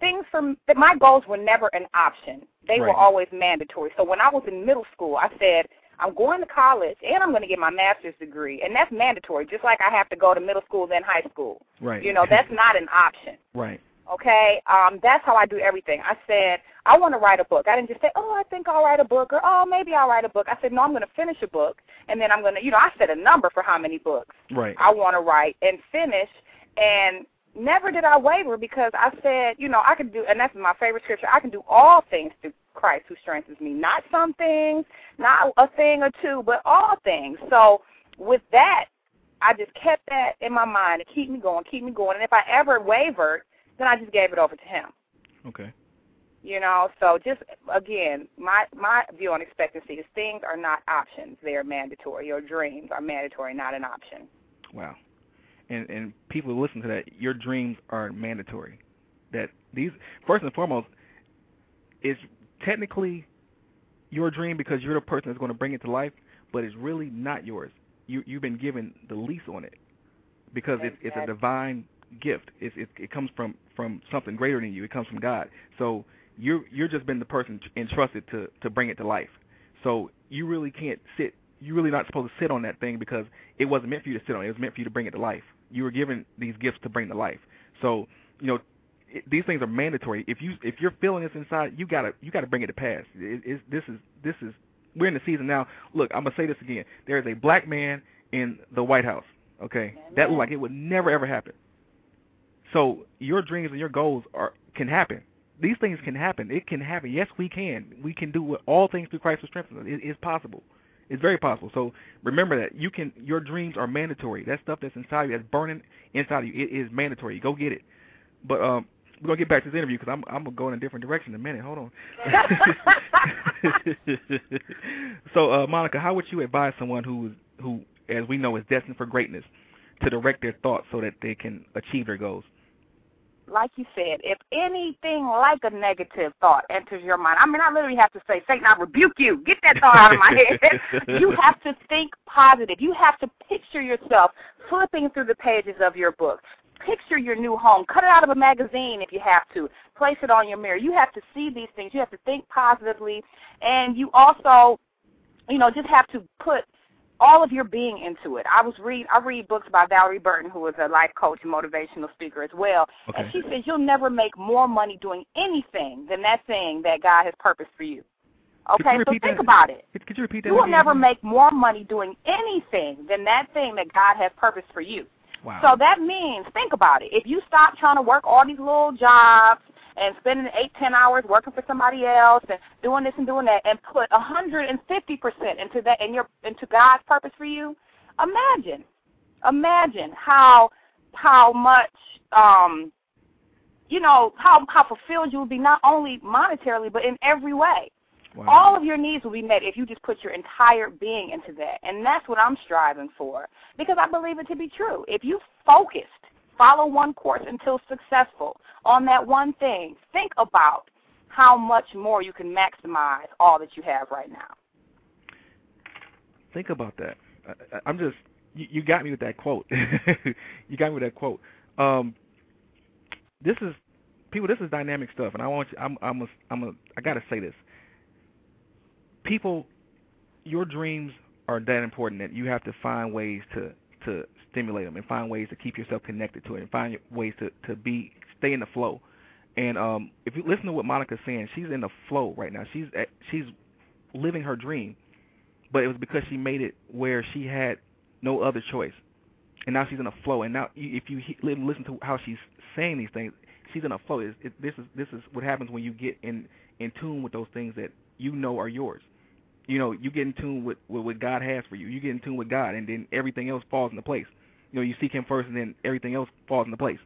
things from that my goals were never an option. They were always mandatory. So when I was in middle school, I said, I'm going to college and I'm going to get my master's degree, and that's mandatory. Just like I have to go to middle school then high school. Right. You know, that's <laughs> not an option. right. Okay, um, that's how I do everything. I said I want to write a book. I didn't just say, oh, I think I'll write a book, or oh, maybe I'll write a book. I said, no, I'm going to finish a book, and then I'm going to, you know, I set a number for how many books Right. I want to write and finish, and never did I waver because I said, you know, I can do, and that's my favorite scripture. I can do all things through Christ who strengthens me. Not some things, not a thing or two, but all things. So with that, I just kept that in my mind to keep me going, keep me going. And if I ever wavered, then I just gave it over to him. Okay. You know, so just again, my my view on expectancy is things are not options; they are mandatory. Your dreams are mandatory, not an option. Wow. And and people who listen to that, your dreams are mandatory. That these first and foremost is technically your dream because you're the person that's going to bring it to life, but it's really not yours. You you've been given the lease on it because it's it's a divine gift. It's it, it comes from from something greater than you. It comes from God. So you're you're just been the person entrusted to to bring it to life. So you really can't sit. You're really not supposed to sit on that thing because it wasn't meant for you to sit on. It was meant for you to bring it to life. You were given these gifts to bring to life. So you know it, these things are mandatory. If you if you're feeling this inside, you gotta you gotta bring it to pass. It, it's, this is this is we're in the season now. Look, I'm gonna say this again. There is a black man in the White House. Okay, that looked like it would never ever happen. So your dreams and your goals are can happen. these things can happen. It can happen. Yes, we can. We can do all things through Christ who strengthens us. It is possible. It's very possible. So remember that you can. Your dreams are mandatory. That stuff that's inside you, that's burning inside of you, it is mandatory. Go get it. But um, we're gonna get back to this interview because I'm I'm gonna go in a different direction in a minute. Hold on. <laughs> so uh, Monica, how would you advise someone who who, as we know, is destined for greatness, to direct their thoughts so that they can achieve their goals? Like you said, if anything like a negative thought enters your mind, I mean, I literally have to say, Satan, I rebuke you. Get that thought out of my head. <laughs> you <laughs> have to think positive. You have to picture yourself flipping through the pages of your book. Picture your new home. Cut it out of a magazine if you have to. Place it on your mirror. You have to see these things. You have to think positively. And you also, you know, just have to put – all of your being into it. I was read I read books by Valorie Burton, who is a life coach and motivational speaker as well. Okay. And she says you'll never make more money doing anything than that thing that God has purposed for you. Okay, so think that? about it. Could, could you repeat that? You will never make more money doing anything than that thing that God has purposed for you. Wow. So that means, think about it. If you stop trying to work all these little jobs and spending eight, ten hours working for somebody else and doing this and doing that, and put a hundred and fifty percent into that in your into God's purpose for you, imagine, imagine how how much um you know how how fulfilled you will be not only monetarily but in every way. Wow. All of your needs will be met if you just put your entire being into that. And that's what I'm striving for because I believe it to be true. If you focused, follow one course until successful on that one thing, think about how much more you can maximize all that you have right now. Think about that. I, I'm just you, you got me with that quote. <laughs> you got me with that quote. Um, this is people. This is dynamic stuff, and I want you. I'm. I'm. A, I'm. A, I got to say this. People, your dreams are that important that you have to find ways to to stimulate them and find ways to keep yourself connected to it and find ways to to be stay in the flow. And um, if you listen to what Monica's saying, she's in the flow right now. She's at, she's living her dream, but it was because she made it where she had no other choice. And now she's in a flow. And now, if you listen to how she's saying these things, she's in a flow. It, it, this is this is what happens when you get in in tune with those things that you know are yours. You know, you get in tune with, with what God has for you. You get in tune with God, and then everything else falls into place. You know, you seek Him first, and then everything else falls into place.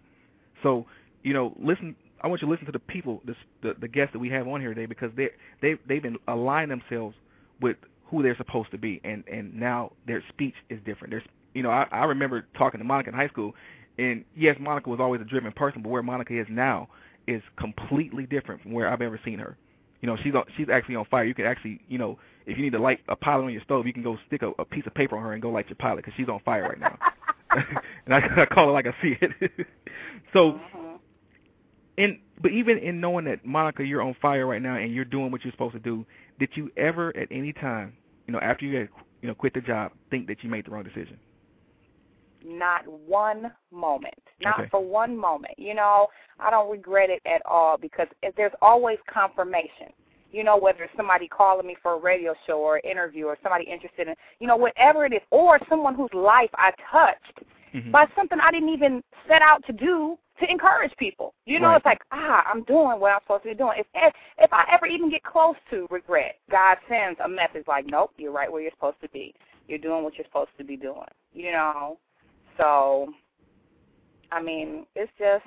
So, you know, listen. I want you to listen to the people, the the, the guests that we have on here today, because they they they've been aligning themselves with who they're supposed to be, and and now their speech is different. There's, you know, I, I remember talking to Monica in high school, and yes, Monica was always a driven person, but where Monica is now is completely different from where I've ever seen her. You know, she's she's actually on fire. You can actually, you know, if you need to light a pilot on your stove, you can go stick a, a piece of paper on her and go light your pilot because she's on fire right now. <laughs> and I, I call it like I see it. so, mm-hmm. in but even in knowing that Monica, you're on fire right now and you're doing what you're supposed to do, did you ever at any time, you know, after you had you know quit the job, think that you made the wrong decision? Not one moment. Not Okay. for one moment. You know, I don't regret it at all because there's always confirmation. You know, whether it's somebody calling me for a radio show or an interview or somebody interested in, you know, whatever it is, or someone whose life I touched Mhm. by something I didn't even set out to do to encourage people. You know, Right. it's like, ah, I'm doing what I'm supposed to be doing. If if if I ever even get close to regret, God sends a message like, nope, you're right where you're supposed to be. You're doing what you're supposed to be doing. You know, so I mean, it's just.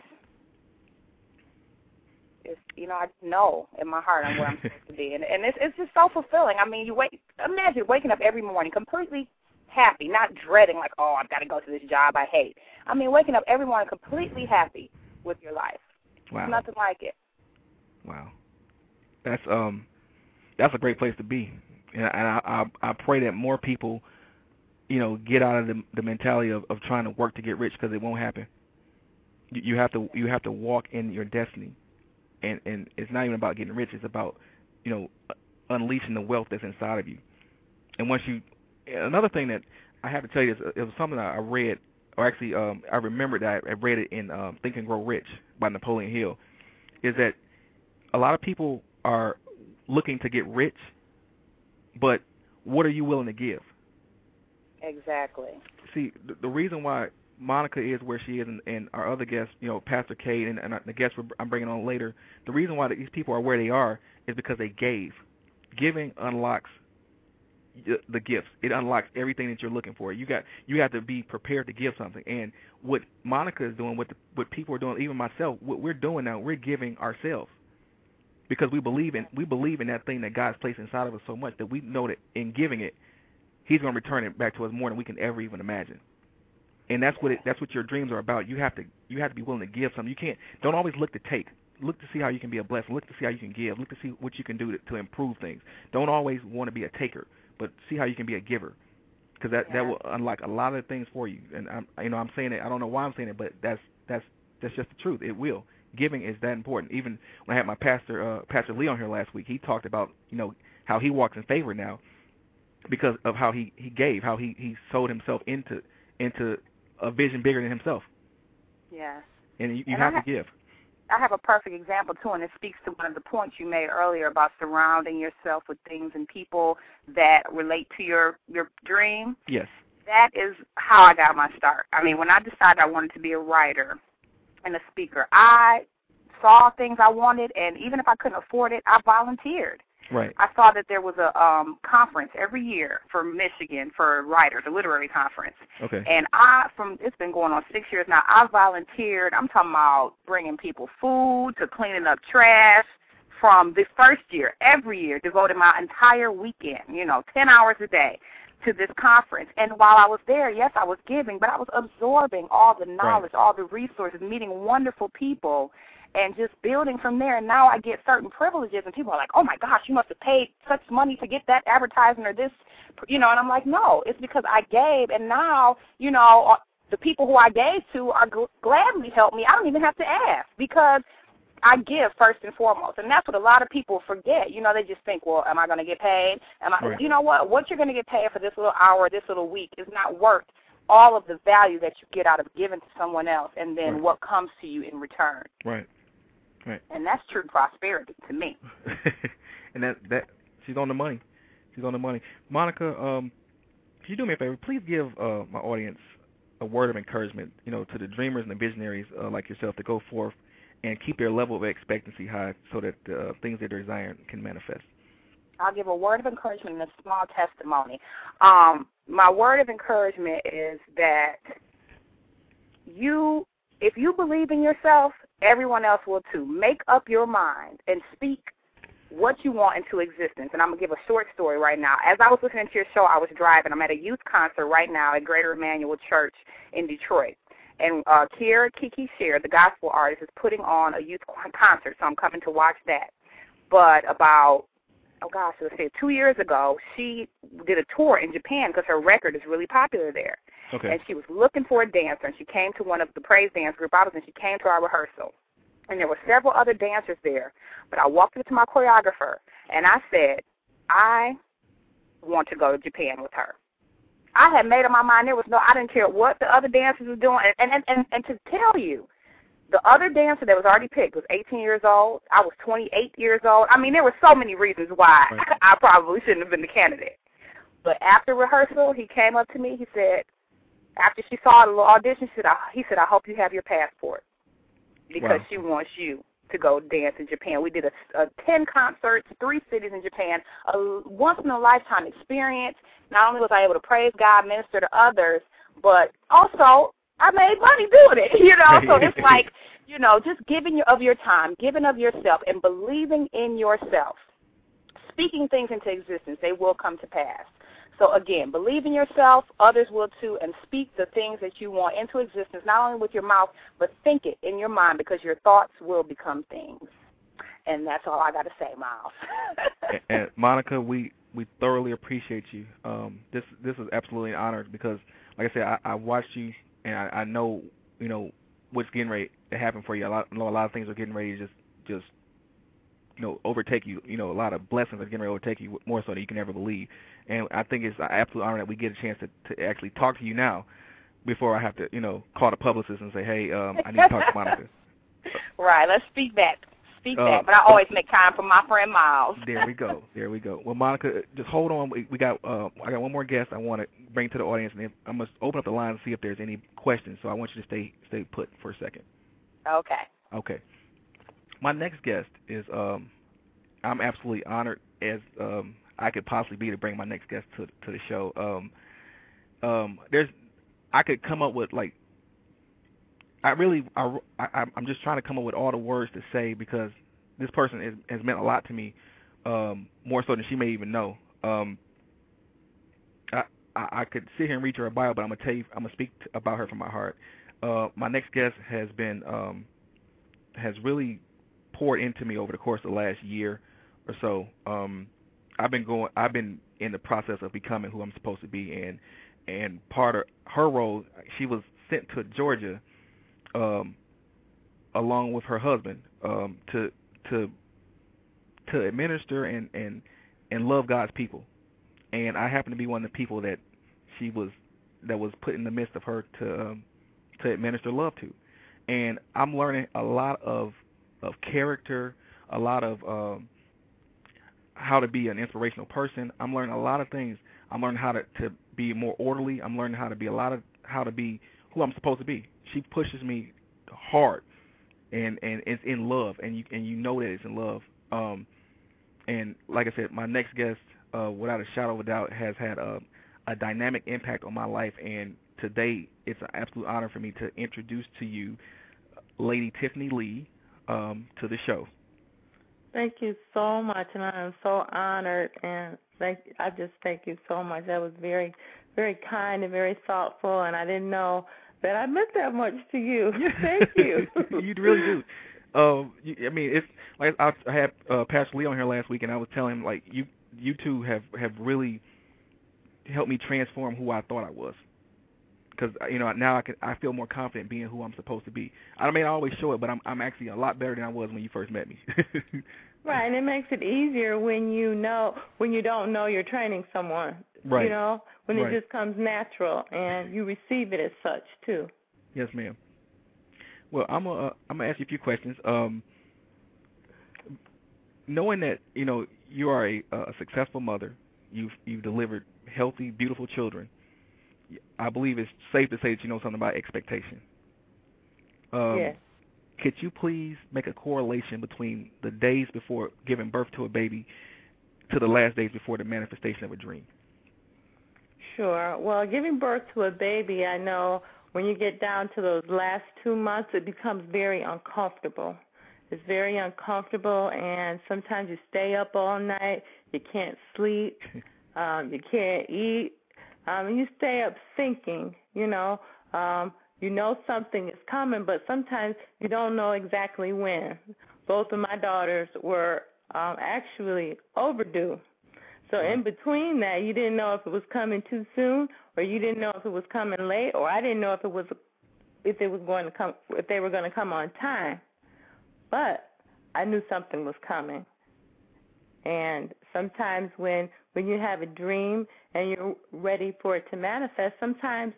It's you know I know in my heart I'm where I'm supposed to be, and and it's it's just so fulfilling. I mean, you wake imagine waking up every morning completely happy, not dreading like, oh, I've got to go to this job I hate. I mean, waking up every morning completely happy with your life. Wow. Nothing like it. Wow, that's um, that's a great place to be, and I I, I pray that more people, you know, get out of the the mentality of of trying to work to get rich because it won't happen. You, you have to you have to walk in your destiny, and and it's not even about getting rich. It's about you know unleashing the wealth that's inside of you. And once you, another thing that I have to tell you is it was something I read, or actually um, I remembered that I, I read it in um, Think and Grow Rich by Napoleon Hill, is that a lot of people are looking to get rich, but what are you willing to give? Exactly. See, the, the reason why Monica is where she is, and, and our other guests, you know, Pastor Kate and, and the guests I'm bringing on later, the reason why these people are where they are is because they gave. Giving unlocks the gifts. It unlocks everything that you're looking for. You got you have to be prepared to give something. And what Monica is doing, what the, what people are doing, even myself, what we're doing now, we're giving ourselves because we believe in we believe in that thing that God's placed inside of us so much that we know that in giving it, He's going to return it back to us more than we can ever even imagine. And that's what it, that's what your dreams are about. You have to you have to be willing to give something. You can't don't always look to take. Look to see how you can be a blessing. Look to see how you can give. Look to see what you can do to, to improve things. Don't always want to be a taker, but see how you can be a giver, because that yeah. that will unlock a lot of things for you. And I'm you know I'm saying it. I don't know why I'm saying it, but that's that's that's just the truth. It will. Giving is that important. Even when I had my pastor uh, Pastor Lee on here last week, he talked about you know how he walks in favor now because of how he he gave, how he he sold himself into into a vision bigger than himself. Yes. And you, you And have I to give. I have a perfect example too, and it speaks to one of the points you made earlier about surrounding yourself with things and people that relate to your your dream. Yes. That is how I got my start. I mean, when I decided I wanted to be a writer and a speaker, I saw things I wanted, and even if I couldn't afford it, I volunteered. Right. I saw that there was a um conference every year for Michigan for writers, a literary conference. Okay. And I, from it's been going on six years now. I volunteered. I'm talking about bringing people food to cleaning up trash. From the first year, every year, devoted my entire weekend, you know, ten hours a day, to this conference. And while I was there, yes, I was giving, but I was absorbing all the knowledge, all the resources, meeting wonderful people, and just building from there. And now I get certain privileges, and people are like, "Oh my gosh, you must have paid such money to get that advertisement or this," you know. And I'm like, "No, it's because I gave, and now, you know, uh, the people who I gave to are gl- gladly help me. I don't even have to ask because." I give first and foremost, and that's what a lot of people forget. You know, they just think, "Well, am I going to get paid? Am I?" Right. You know what? What you're going to get paid for this little hour, this little week, is not worth all of the value that you get out of giving to someone else, and then Right. what comes to you in return. Right. And that's true prosperity to me. <laughs> and that that she's on the money. She's on the money. Monica, um, can you do me a favor? Please give uh, my audience a word of encouragement, you know, to the dreamers and the visionaries uh, like yourself to go forth and keep their level of expectancy high so that uh, things that they're desiring can manifest. I'll give a word of encouragement and a small testimony. Um, my word of encouragement is that you, if you believe in yourself, everyone else will too. Make up your mind and speak what you want into existence. And I'm gonna give a short story right now. As I was listening to your show, I was driving. I'm at a youth concert right now at Greater Emmanuel Church in Detroit. And uh, Kierra Kiki Sheard, the gospel artist, is putting on a youth concert, so I'm coming to watch that. But about oh gosh, let's say two years ago, she did a tour in Japan because her record is really popular there. Okay. And she was looking for a dancer, and she came to one of the praise dance group I was in. She came to our rehearsal, and there were several other dancers there. But I walked up to my choreographer, and I said, I want to go to Japan with her. I had made up my mind. There was no, I didn't care what the other dancers were doing, and and and, and to tell you, the other dancer that was already picked was 18 years old. I was 28 years old. I mean, there were so many reasons why Right. <laughs> I probably shouldn't have been the candidate. But after rehearsal, he came up to me. He said, after she saw the little audition, she said, I, he said, I hope you have your passport because Wow. she wants you to go dance in Japan. We did a, a 10 concerts, three cities in Japan, a once in a lifetime experience. Not only was I able to praise God, minister to others, but also I made money doing it. <laughs> You know, so it's <laughs> like you know, just giving of your time, giving of yourself, and believing in yourself, speaking things into existence. They will come to pass. So again, believe in yourself, others will too, and speak the things that you want into existence, not only with your mouth, but think it in your mind because your thoughts will become things. And that's all I got to say, Myles. <laughs> and, and Monica, we we thoroughly appreciate you. Um, this this is absolutely an honor because, like I said, I, I watched you and I, I know you know what's getting ready to happen for you. A lot, I know a lot of things are getting ready to just just you know overtake you. You know, a lot of blessings are getting ready to overtake you more so than you can ever believe. And I think it's an absolute honor that we get a chance to, to actually talk to you now before I have to you know call the publicist and say, hey, um, I need to talk to Monica. <laughs> right. Let's speak back. speak Uh, that, but I always make time for my friend Myles. There we go. There we go. Well, Monica, just hold on. We, we got uh, I got one more guest I want to bring to the audience, and then I'm gonna open up the line and see if there's any questions. So I want you to stay stay put for a second. Okay. Okay. My next guest is um, I'm absolutely honored as um, I could possibly be to bring my next guest to to the show. Um, um, there's I could come up with like I really I, I I'm just trying to come up with all the words to say because this person is, has meant a lot to me, um, more so than she may even know. Um, I, I could sit here and read her a bio, but I'm gonna tell you I'm gonna speak about her from my heart. Uh, my next guest has been um, has really poured into me over the course of the last year or so. Um, I've been going. I've been in the process of becoming who I'm supposed to be, and and part of her role, she was sent to Georgia, um, along with her husband, um, to to to administer and and and love God's people. And I happen to be one of the people that she was that was put in the midst of her to um, to administer love to. And I'm learning a lot of of character, a lot of um, how to be an inspirational person. I'm learning a lot of things. I'm learning how to to be more orderly. I'm learning how to be a lot of how to be who I'm supposed to be. She pushes me hard, and and it's in love, and you and you know that it's in love. Um, and like I said, my next guest, uh, without a shadow of a doubt, has had a a dynamic impact on my life, and today it's an absolute honor for me to introduce to you Lady Tiffany Lee um, to the show. Thank you so much, and I am so honored. And thank I just thank you so much. That was very, very kind and very thoughtful. And I didn't know that I meant that much to you. <laughs> thank you. <laughs> you really do. Um, you, I mean, it's like I, I had uh, Pastor Lee on here last week, and I was telling him like you, you two have have really helped me transform who I thought I was. Because you know now I can I feel more confident being who I'm supposed to be. I mean I always show it, but I'm I'm actually a lot better than I was when you first met me. <laughs> right, and it makes it easier when you know when you don't know you're training someone. Right. You know when right. it just comes natural and you receive it as such too. Yes, ma'am. Well, I'm gonna uh, I'm gonna ask you a few questions. Um, knowing that you know you are a, a successful mother, you've you've delivered healthy, beautiful children. I believe it's safe to say that you know something about expectation. Um, yes. Could you please make a correlation between the days before giving birth to a baby to the last days before the manifestation of a dream? Sure. Well, giving birth to a baby, I know when you get down to those last two months, it becomes very uncomfortable. It's very uncomfortable, and sometimes you stay up all night. You can't sleep. <laughs> um, you can't eat. Um, you stay up thinking. You know, um, you know something is coming, but sometimes you don't know exactly when. Both of my daughters were um, actually overdue. So in between that, you didn't know if it was coming too soon, or you didn't know if it was coming late, or I didn't know if it was if it was going to come if they were going to come on time. But I knew something was coming. And sometimes when when you have a dream and you're ready for it to manifest, sometimes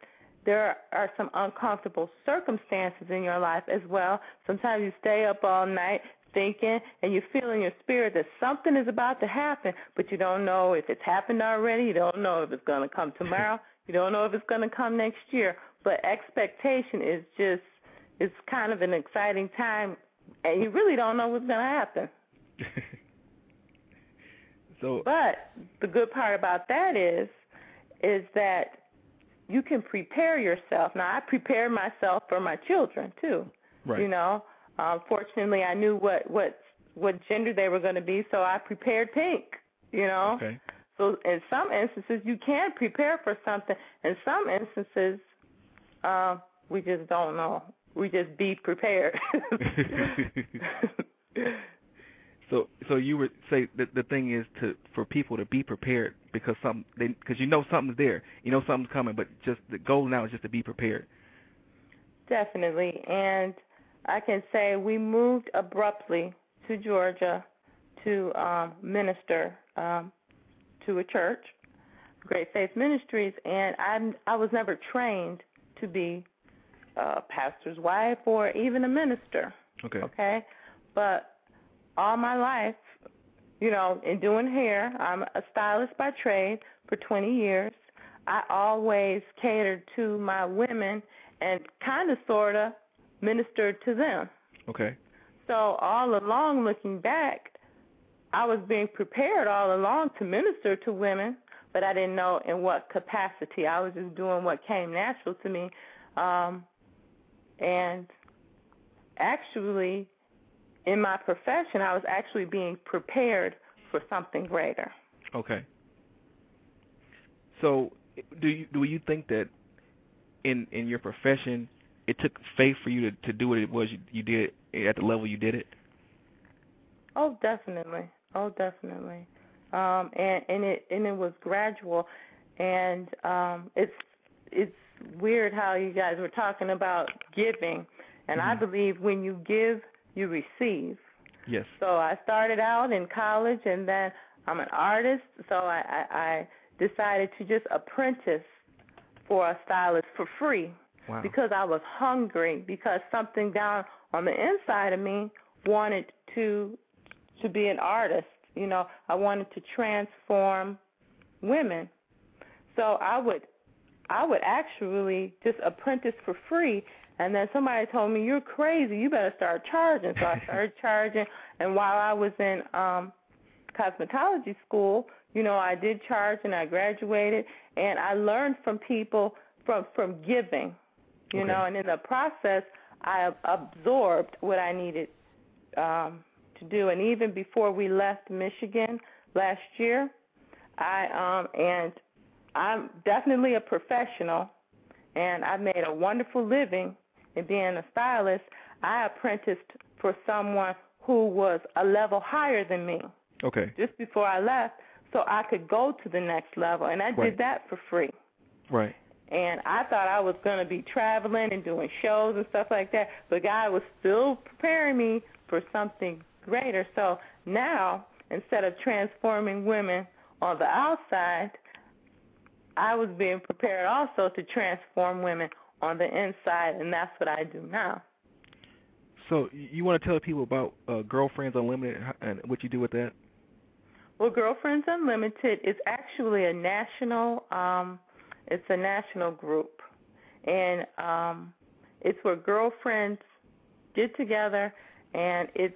there are some uncomfortable circumstances in your life as well. Sometimes you stay up all night thinking and you feel in your spirit that something is about to happen, but you don't know if it's happened already. You don't know if it's going to come tomorrow. <laughs> You don't know if it's going to come next year. But expectation is just it's kind of an exciting time, and you really don't know what's going to happen. <laughs> so, but the good part about that is, is that you can prepare yourself. Now, I prepared myself for my children too. Right. You know, um, fortunately, I knew what what what gender they were going to be, so I prepared pink. You know. Okay. So in some instances, you can prepare for something. In some instances, uh, we just don't know. We just be prepared. <laughs> <laughs> <laughs> so, so you would say that the thing is to for people to be prepared because some they because you know something's there, you know something's coming, but just the goal now is just to be prepared. Definitely, and I can say we moved abruptly to Georgia to um, minister um, to a church, Great Faith Ministries, and I'm I was never trained to be a pastor's wife or even a minister. Okay. Okay, but all my life, you know, in doing hair, I'm a stylist by trade for 20 years. I always catered to my women and kind of, sort of, ministered to them. Okay. So all along, looking back, I was being prepared all along to minister to women, but I didn't know in what capacity. I was just doing what came natural to me. Um, and actually, in my profession, I was actually being prepared for something greater. Okay. So, do you do you think that in in your profession, it took faith for you to to do what it was you, you did at the level you did it? Oh, definitely. Oh, definitely. Um, and and it and it was gradual, and um, it's it's weird how you guys were talking about giving, and mm-hmm. I believe when you give, you receive. Yes. So I started out in college, and then I'm an artist, so I, I, I decided to just apprentice for a stylist for free wow. because I was hungry because something down on the inside of me wanted to to be an artist. You know, I wanted to transform women. So I would I would actually just apprentice for free and then somebody told me, You're crazy, you better start charging. So I <laughs> started charging and while I was in um cosmetology school, you know, I did charge and I graduated and I learned from people from from giving. You okay. know, and in the process I absorbed what I needed um to do. And even before we left Michigan last year, I um and I'm definitely a professional, and I've made a wonderful living in being a stylist. I apprenticed for someone who was a level higher than me. Okay. Just before I left, so I could go to the next level, and I right. did that for free. Right. And I thought I was going to be traveling and doing shows and stuff like that, but God was still preparing me for something greater. So now, instead of transforming women on the outside, I was being prepared also to transform women on the inside, and that's what I do now. So you want to tell people about uh, Girlfriends Unlimited and what you do with that? Well, Girlfriends Unlimited is actually a national. Um, it's a national group, and um, it's where girlfriends get together, and it's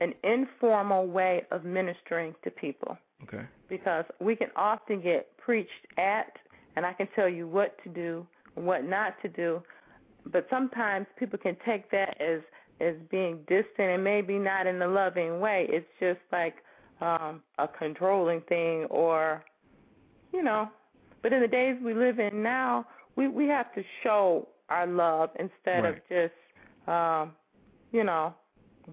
an informal way of ministering to people. Okay. Because we can often get preached at, and I can tell you what to do, what not to do, but sometimes people can take that as as being distant and maybe not in a loving way. It's just like um a controlling thing or you know. But in the days we live in now, we we have to show our love instead right. of just um you know,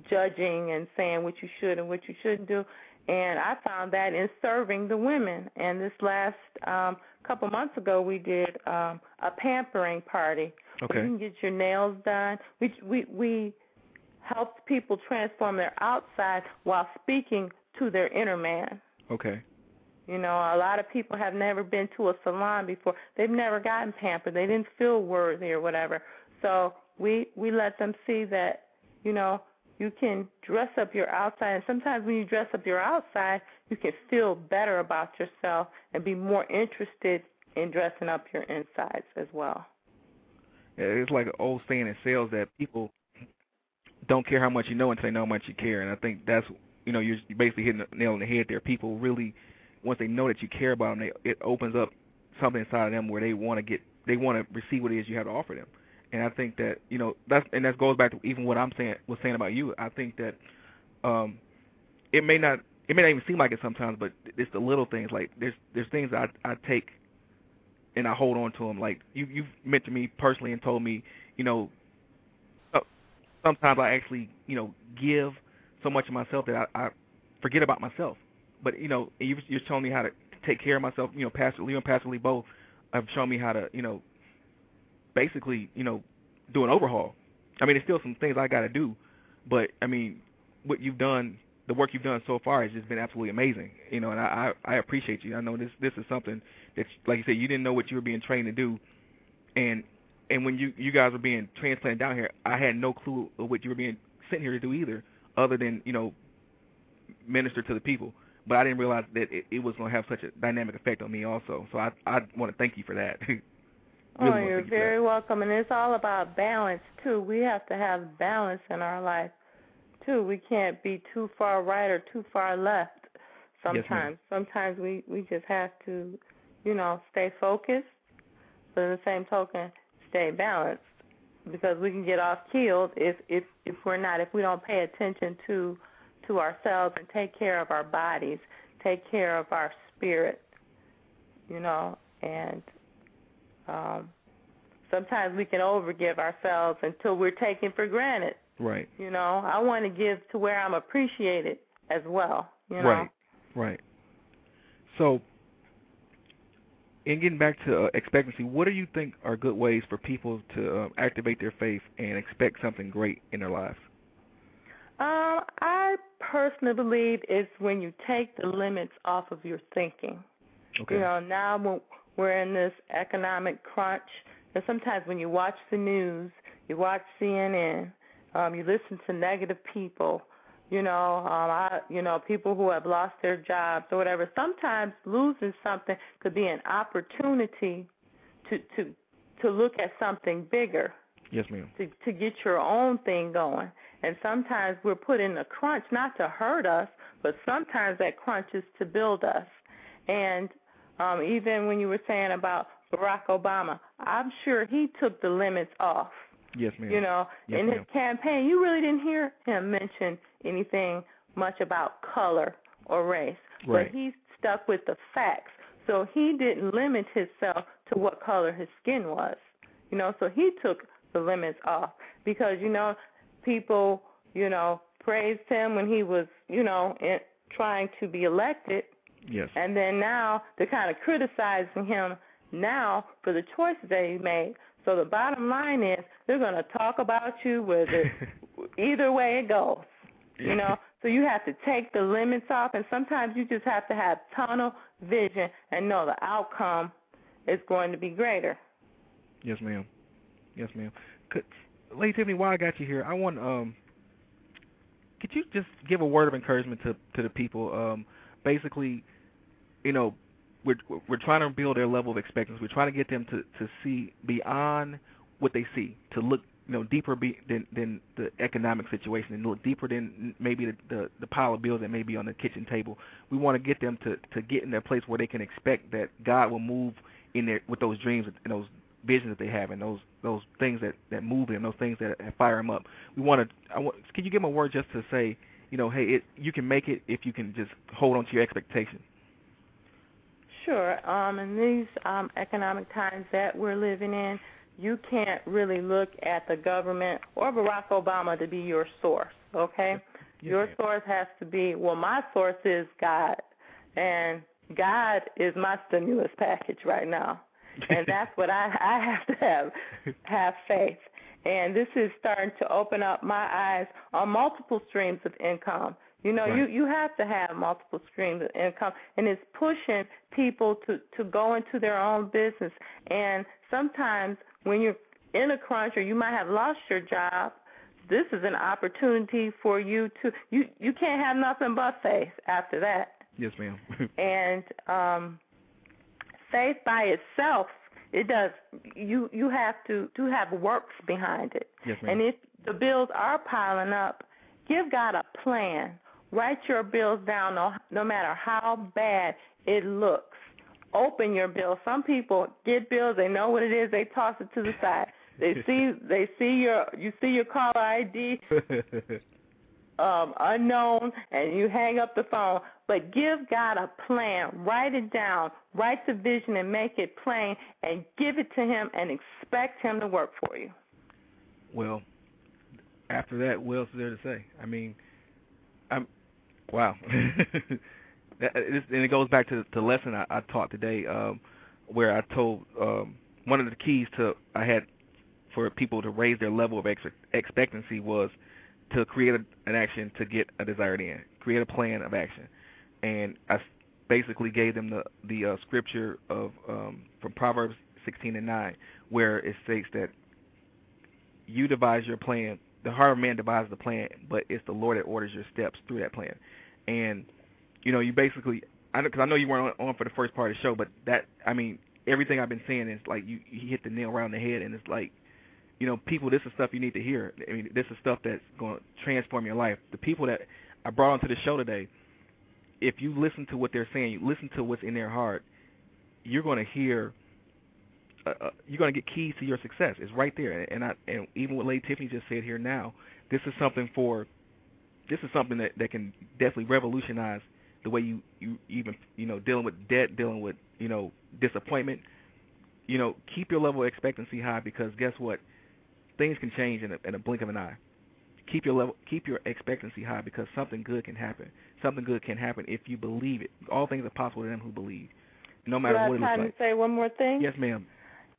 judging and saying what you should and what you shouldn't do. And I found that in serving the women. And this last um, couple months ago, we did um, a pampering party. Okay. Where you can get your nails done. We we we helped people transform their outside while speaking to their inner man. Okay. You know, a lot of people have never been to a salon before. They've never gotten pampered. They didn't feel worthy or whatever. So we we let them see that, you know, you can dress up your outside and sometimes when you dress up your outside you can feel better about yourself and be more interested in dressing up your insides as well. Yeah, it's like an old saying in sales that people don't care how much you know until they know how much you care and i think that's you know you're basically hitting the nail on the head there. People really once they know that you care about them they, it opens up something inside of them where they want to get they want to receive what it is you have to offer them and I think that you know that's and that goes back to even what I'm saying was saying about you. I think that um, it may not it may not even seem like it sometimes, but it's the little things. Like there's there's things I I take and I hold on to them. Like you you've mentioned me personally and told me you know uh, sometimes I actually you know give so much of myself that I, I forget about myself. But you know you you're showing me how to take care of myself. You know, Pastor Leo and Pastor Lee both have shown me how to you know basically, you know, do an overhaul. I mean, there's still some things I got to do, but I mean, what you've done, the work you've done so far has just been absolutely amazing. You know, and I I, I appreciate you. I know this this is something that, like you said, you didn't know what you were being trained to do, and and when you you guys were being transplanted down here, I had no clue of what you were being sent here to do either, other than you know minister to the people. But I didn't realize that it, it was going to have such a dynamic effect on me also. So I I want to thank you for that. <laughs> Oh, really oh, you're you very welcome. And it's all about balance too. We have to have balance in our life too. We can't be too far right or too far left. Sometimes, yes, sometimes we we just have to, you know, stay focused, but in the same token, stay balanced because we can get off killed if if if we're not if we don't pay attention to to ourselves and take care of our bodies, take care of our spirit, you know, and um sometimes we can overgive ourselves until we're taken for granted. Right. You know, I want to give to where I'm appreciated as well, you know. Right. Right. So in getting back to uh, expectancy, what do you think are good ways for people to uh, activate their faith and expect something great in their lives? Um, I personally believe it's when you take the limits off of your thinking. Okay. You know, now when we're in this economic crunch, and sometimes when you watch the news, you watch CNN, um, you listen to negative people, you know, um, I, you know, people who have lost their jobs or whatever. Sometimes losing something could be an opportunity to to to look at something bigger. Yes, ma'am. To to get your own thing going. And sometimes we're put in a crunch not to hurt us, but sometimes that crunch is to build us. And um, even when you were saying about Barack Obama, I'm sure he took the limits off. Yes, ma'am. You know, yes, in his campaign, you really didn't hear him mention anything much about color or race, right. but he stuck with the facts. So he didn't limit himself to what color his skin was. You know, so he took the limits off because you know people, you know, praised him when he was, you know, in, trying to be elected. Yes. And then now they're kind of criticizing him now for the choices that he made. So the bottom line is they're going to talk about you whether <laughs> either way it goes. You know, so you have to take the limits off, and sometimes you just have to have tunnel vision and know the outcome is going to be greater. Yes, ma'am. Yes, ma'am. Could, Lady Tiffany, while I got you here, I want um, could you just give a word of encouragement to to the people? Um, basically, you know, we're we're trying to build their level of expectancy. We're trying to get them to to see beyond what they see, to look you know deeper be, than than the economic situation, and look deeper than maybe the, the the pile of bills that may be on the kitchen table. We want to get them to to get in that place where they can expect that God will move in their with those dreams and those visions that they have and those those things that that move them, those things that, that fire them up. We want to. I want, can you give them a word just to say, you know, hey, it, you can make it if you can just hold on to your expectations. Sure. Um, in these um, economic times that we're living in, you can't really look at the government or Barack Obama to be your source, okay? Your source has to be, well, my source is God, and God is my stimulus package right now. <laughs> and that's what I, I have to have, have faith. And this is starting to open up my eyes on multiple streams of income. You know, Right. you you have to have multiple streams of income, and it's pushing people to to go into their own business. And sometimes when you're in a crunch or you might have lost your job, this is an opportunity for you to you you can't have nothing but faith after that. Yes, ma'am. <laughs> And um faith by itself, it does you you have to to have works behind it. yes, ma'am. And if the bills are piling up, give God a plan. Write your bills down no, no matter how bad it looks. Open your bills. Some people get bills, they know what it is, they toss it to the side. They <laughs> see they see your you see your caller ID <laughs> um unknown and you hang up the phone. But give God a plan. Write it down. Write the vision and make it plain and give it to him and expect him to work for you. well, after that, what else is there to say? I mean, I'm wow. <laughs> that, and it goes back to the lesson I, I taught today, um, where I told um, one of the keys to I had for people to raise their level of ex- expectancy was to create a, an action to get a desired end, create a plan of action, and I basically gave them the the uh, scripture of um, from Proverbs 16 and 9, where it states that you devise your plan. The heart of man devises the plan, but it's the Lord that orders your steps through that plan. and you know, you basically, I because I know you weren't on, on for the first part of the show, but that, I mean, everything I've been saying is like you, you hit the nail around the head, and it's like, you know, people, this is stuff you need to hear. I mean, this is stuff that's going to transform your life. The people that I brought onto the show today, if you listen to what they're saying, you listen to what's in their heart, you're going to hear. Uh, uh, you're going to get keys to your success. It's right there, and I and even what Lady Tiffany just said here now, this is something for. This is something that that can definitely revolutionize the way you you even you know dealing with debt, dealing with you know disappointment. You know, keep your level of expectancy high because guess what? Things can change in a, in a blink of an eye. Keep your level, keep your expectancy high because something good can happen. Something good can happen if you believe it. All things are possible to them who believe, no matter what it looks like. to say one more thing? Yes, ma'am.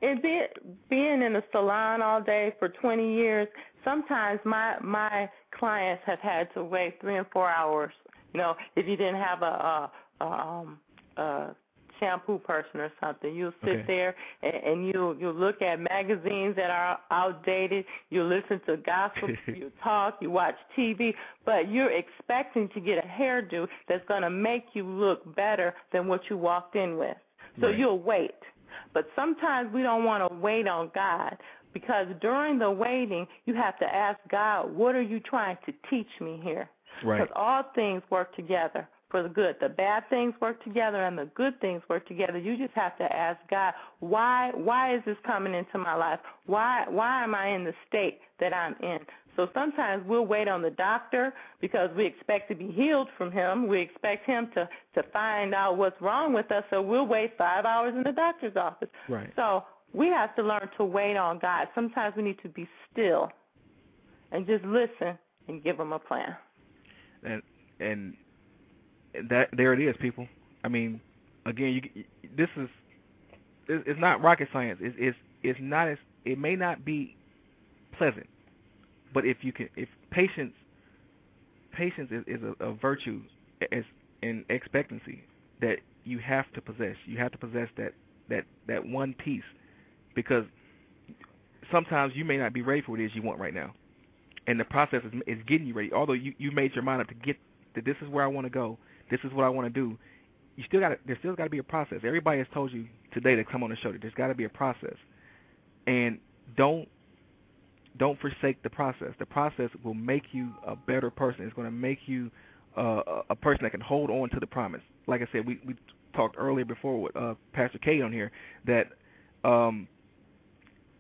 In be, being in a salon all day for 20 years, sometimes my my clients have had to wait three and four hours you know, if you didn't have a, a, a um a shampoo person or something, you'll sit Okay. there and, and you you look at magazines that are outdated. You listen to gossip. <laughs> you talk. You watch TV, but you're expecting to get a hairdo that's going to make you look better than what you walked in with. So Right. you'll wait. But sometimes we don't want to wait on God because during the waiting, you have to ask God, what are you trying to teach me here? Right. Because all things work together for the good. The bad things work together and the good things work together. You just have to ask God, why why is this coming into my life? Why why am I in the state that I'm in? So sometimes we'll wait on the doctor because we expect to be healed from him. We expect him to to find out what's wrong with us. So we'll wait 5 hours in the doctor's office. Right. So we have to learn to wait on God. Sometimes we need to be still and just listen and give him a plan. and and that there it is, people. I mean, again, you this is it's not rocket science. It's it's it's not as it may not be pleasant, but if you can, if patience patience is, is a, a virtue as in expectancy that you have to possess. You have to possess that that that one piece because sometimes you may not be ready for what it is you want right now and the process is, is getting you ready. Although you you made your mind up to get that this is where I want to go, this is what I want to do. You still got there still got to be a process. Everybody has told you today to come on the show that there's got to be a process, and don't don't forsake the process. The process will make you a better person. It's going to make you uh, a- person that can hold on to the promise. Like I said, we we talked earlier before with uh, Pastor Kate on here that um,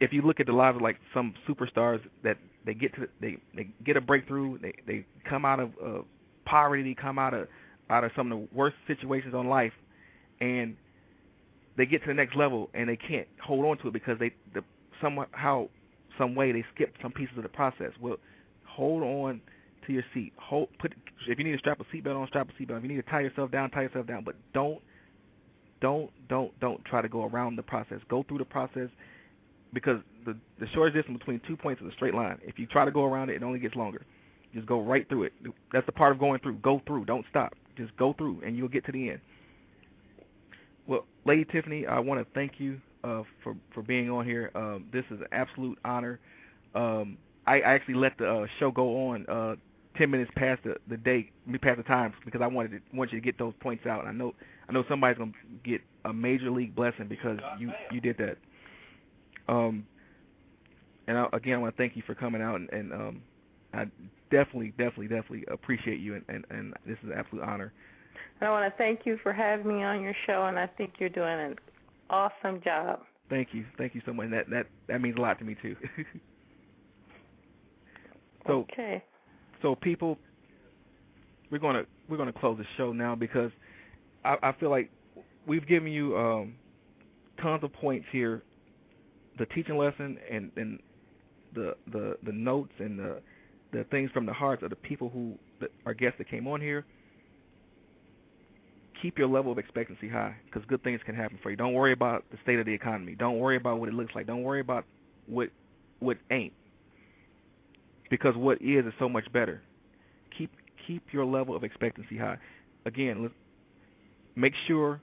if you look at the lives of like some superstars that they get to they they get a breakthrough, they they come out of uh, poverty, they come out of out of some of the worst situations on life, and they get to the next level and they can't hold on to it because they the somehow some way they skip some pieces of the process. Well, hold on to your seat. Hold put if you need to strap a seatbelt on, strap a seatbelt. If you need to tie yourself down, tie yourself down. But don't don't don't don't try to go around the process. Go through the process because the the shortest distance between two points is a straight line. If you try to go around it, it only gets longer. Just go right through it. That's the part of going through. Go through. Don't stop. Just go through, and you'll get to the end. Well, Lady Tiffany, I want to thank you uh, for for being on here. Um, this is an absolute honor. Um, I, I actually let the uh, show go on uh, ten minutes past the the date, me past the time, because I wanted to, want you to get those points out. And I know I know somebody's gonna get a major league blessing because you you did that. Um, and I, again, I want to thank you for coming out, and, and um, I definitely, definitely, definitely appreciate you, and, and, and this is an absolute honor. And I want to thank you for having me on your show, and I think you're doing an awesome job. Thank you, thank you so much. That that that means a lot to me too. <laughs> so okay. so people, we're gonna we're gonna close the show now because I, I feel like we've given you um, tons of points here, the teaching lesson and and the the the notes and the the things from the hearts of the people who our guests that came on here. Keep your level of expectancy high because good things can happen for you. Don't worry about the state of the economy. Don't worry about what it looks like. Don't worry about what what ain't because what is is so much better. Keep keep your level of expectancy high. Again, make sure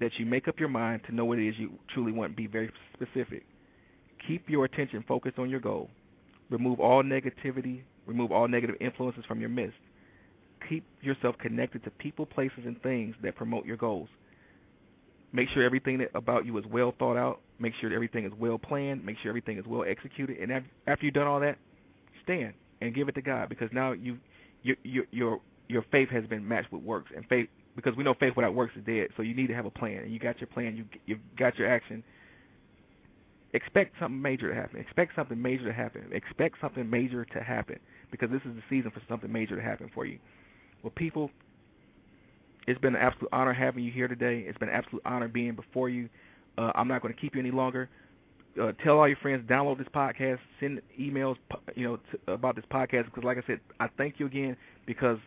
that you make up your mind to know what it is you truly want. Be very specific. Keep your attention focused on your goal. Remove all negativity. Remove all negative influences from your midst. keep yourself connected to people, places, and things that promote your goals. Make sure everything about you is well thought out. Make sure everything is well planned. Make sure everything is well executed. And after you've done all that, stand and give it to God because now you, your your your your faith has been matched with works and faith because we know faith without works is dead. So you need to have a plan, and you got your plan. You you've got your action. Expect something major to happen. Expect something major to happen. Expect something major to happen because this is the season for something major to happen for you. Well, people, it's been an absolute honor having you here today. It's been an absolute honor being before you. Uh, I'm not going to keep you any longer. Uh, tell all your friends, download this podcast, send emails, you know, about this podcast because, like I said, I thank you again because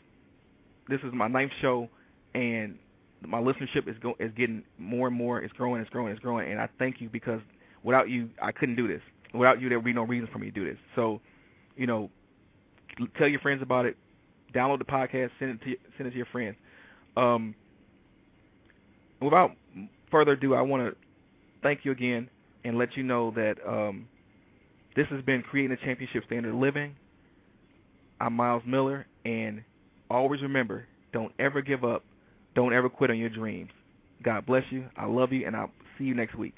this is my ninth show and my listenership is go is getting more and more. It's growing. It's growing. It's growing. And I thank you because without you, I couldn't do this. Without you, there would be no reason for me to do this. So, you know, tell your friends about it. Download the podcast. Send it to send it to your friends. Um, without further ado, I want to thank you again and let you know that um, this has been creating a championship standard of living. I'm Myles Miller, and always remember, don't ever give up don't ever quit on your dreams. God bless you. I love you, and I'll see you next week.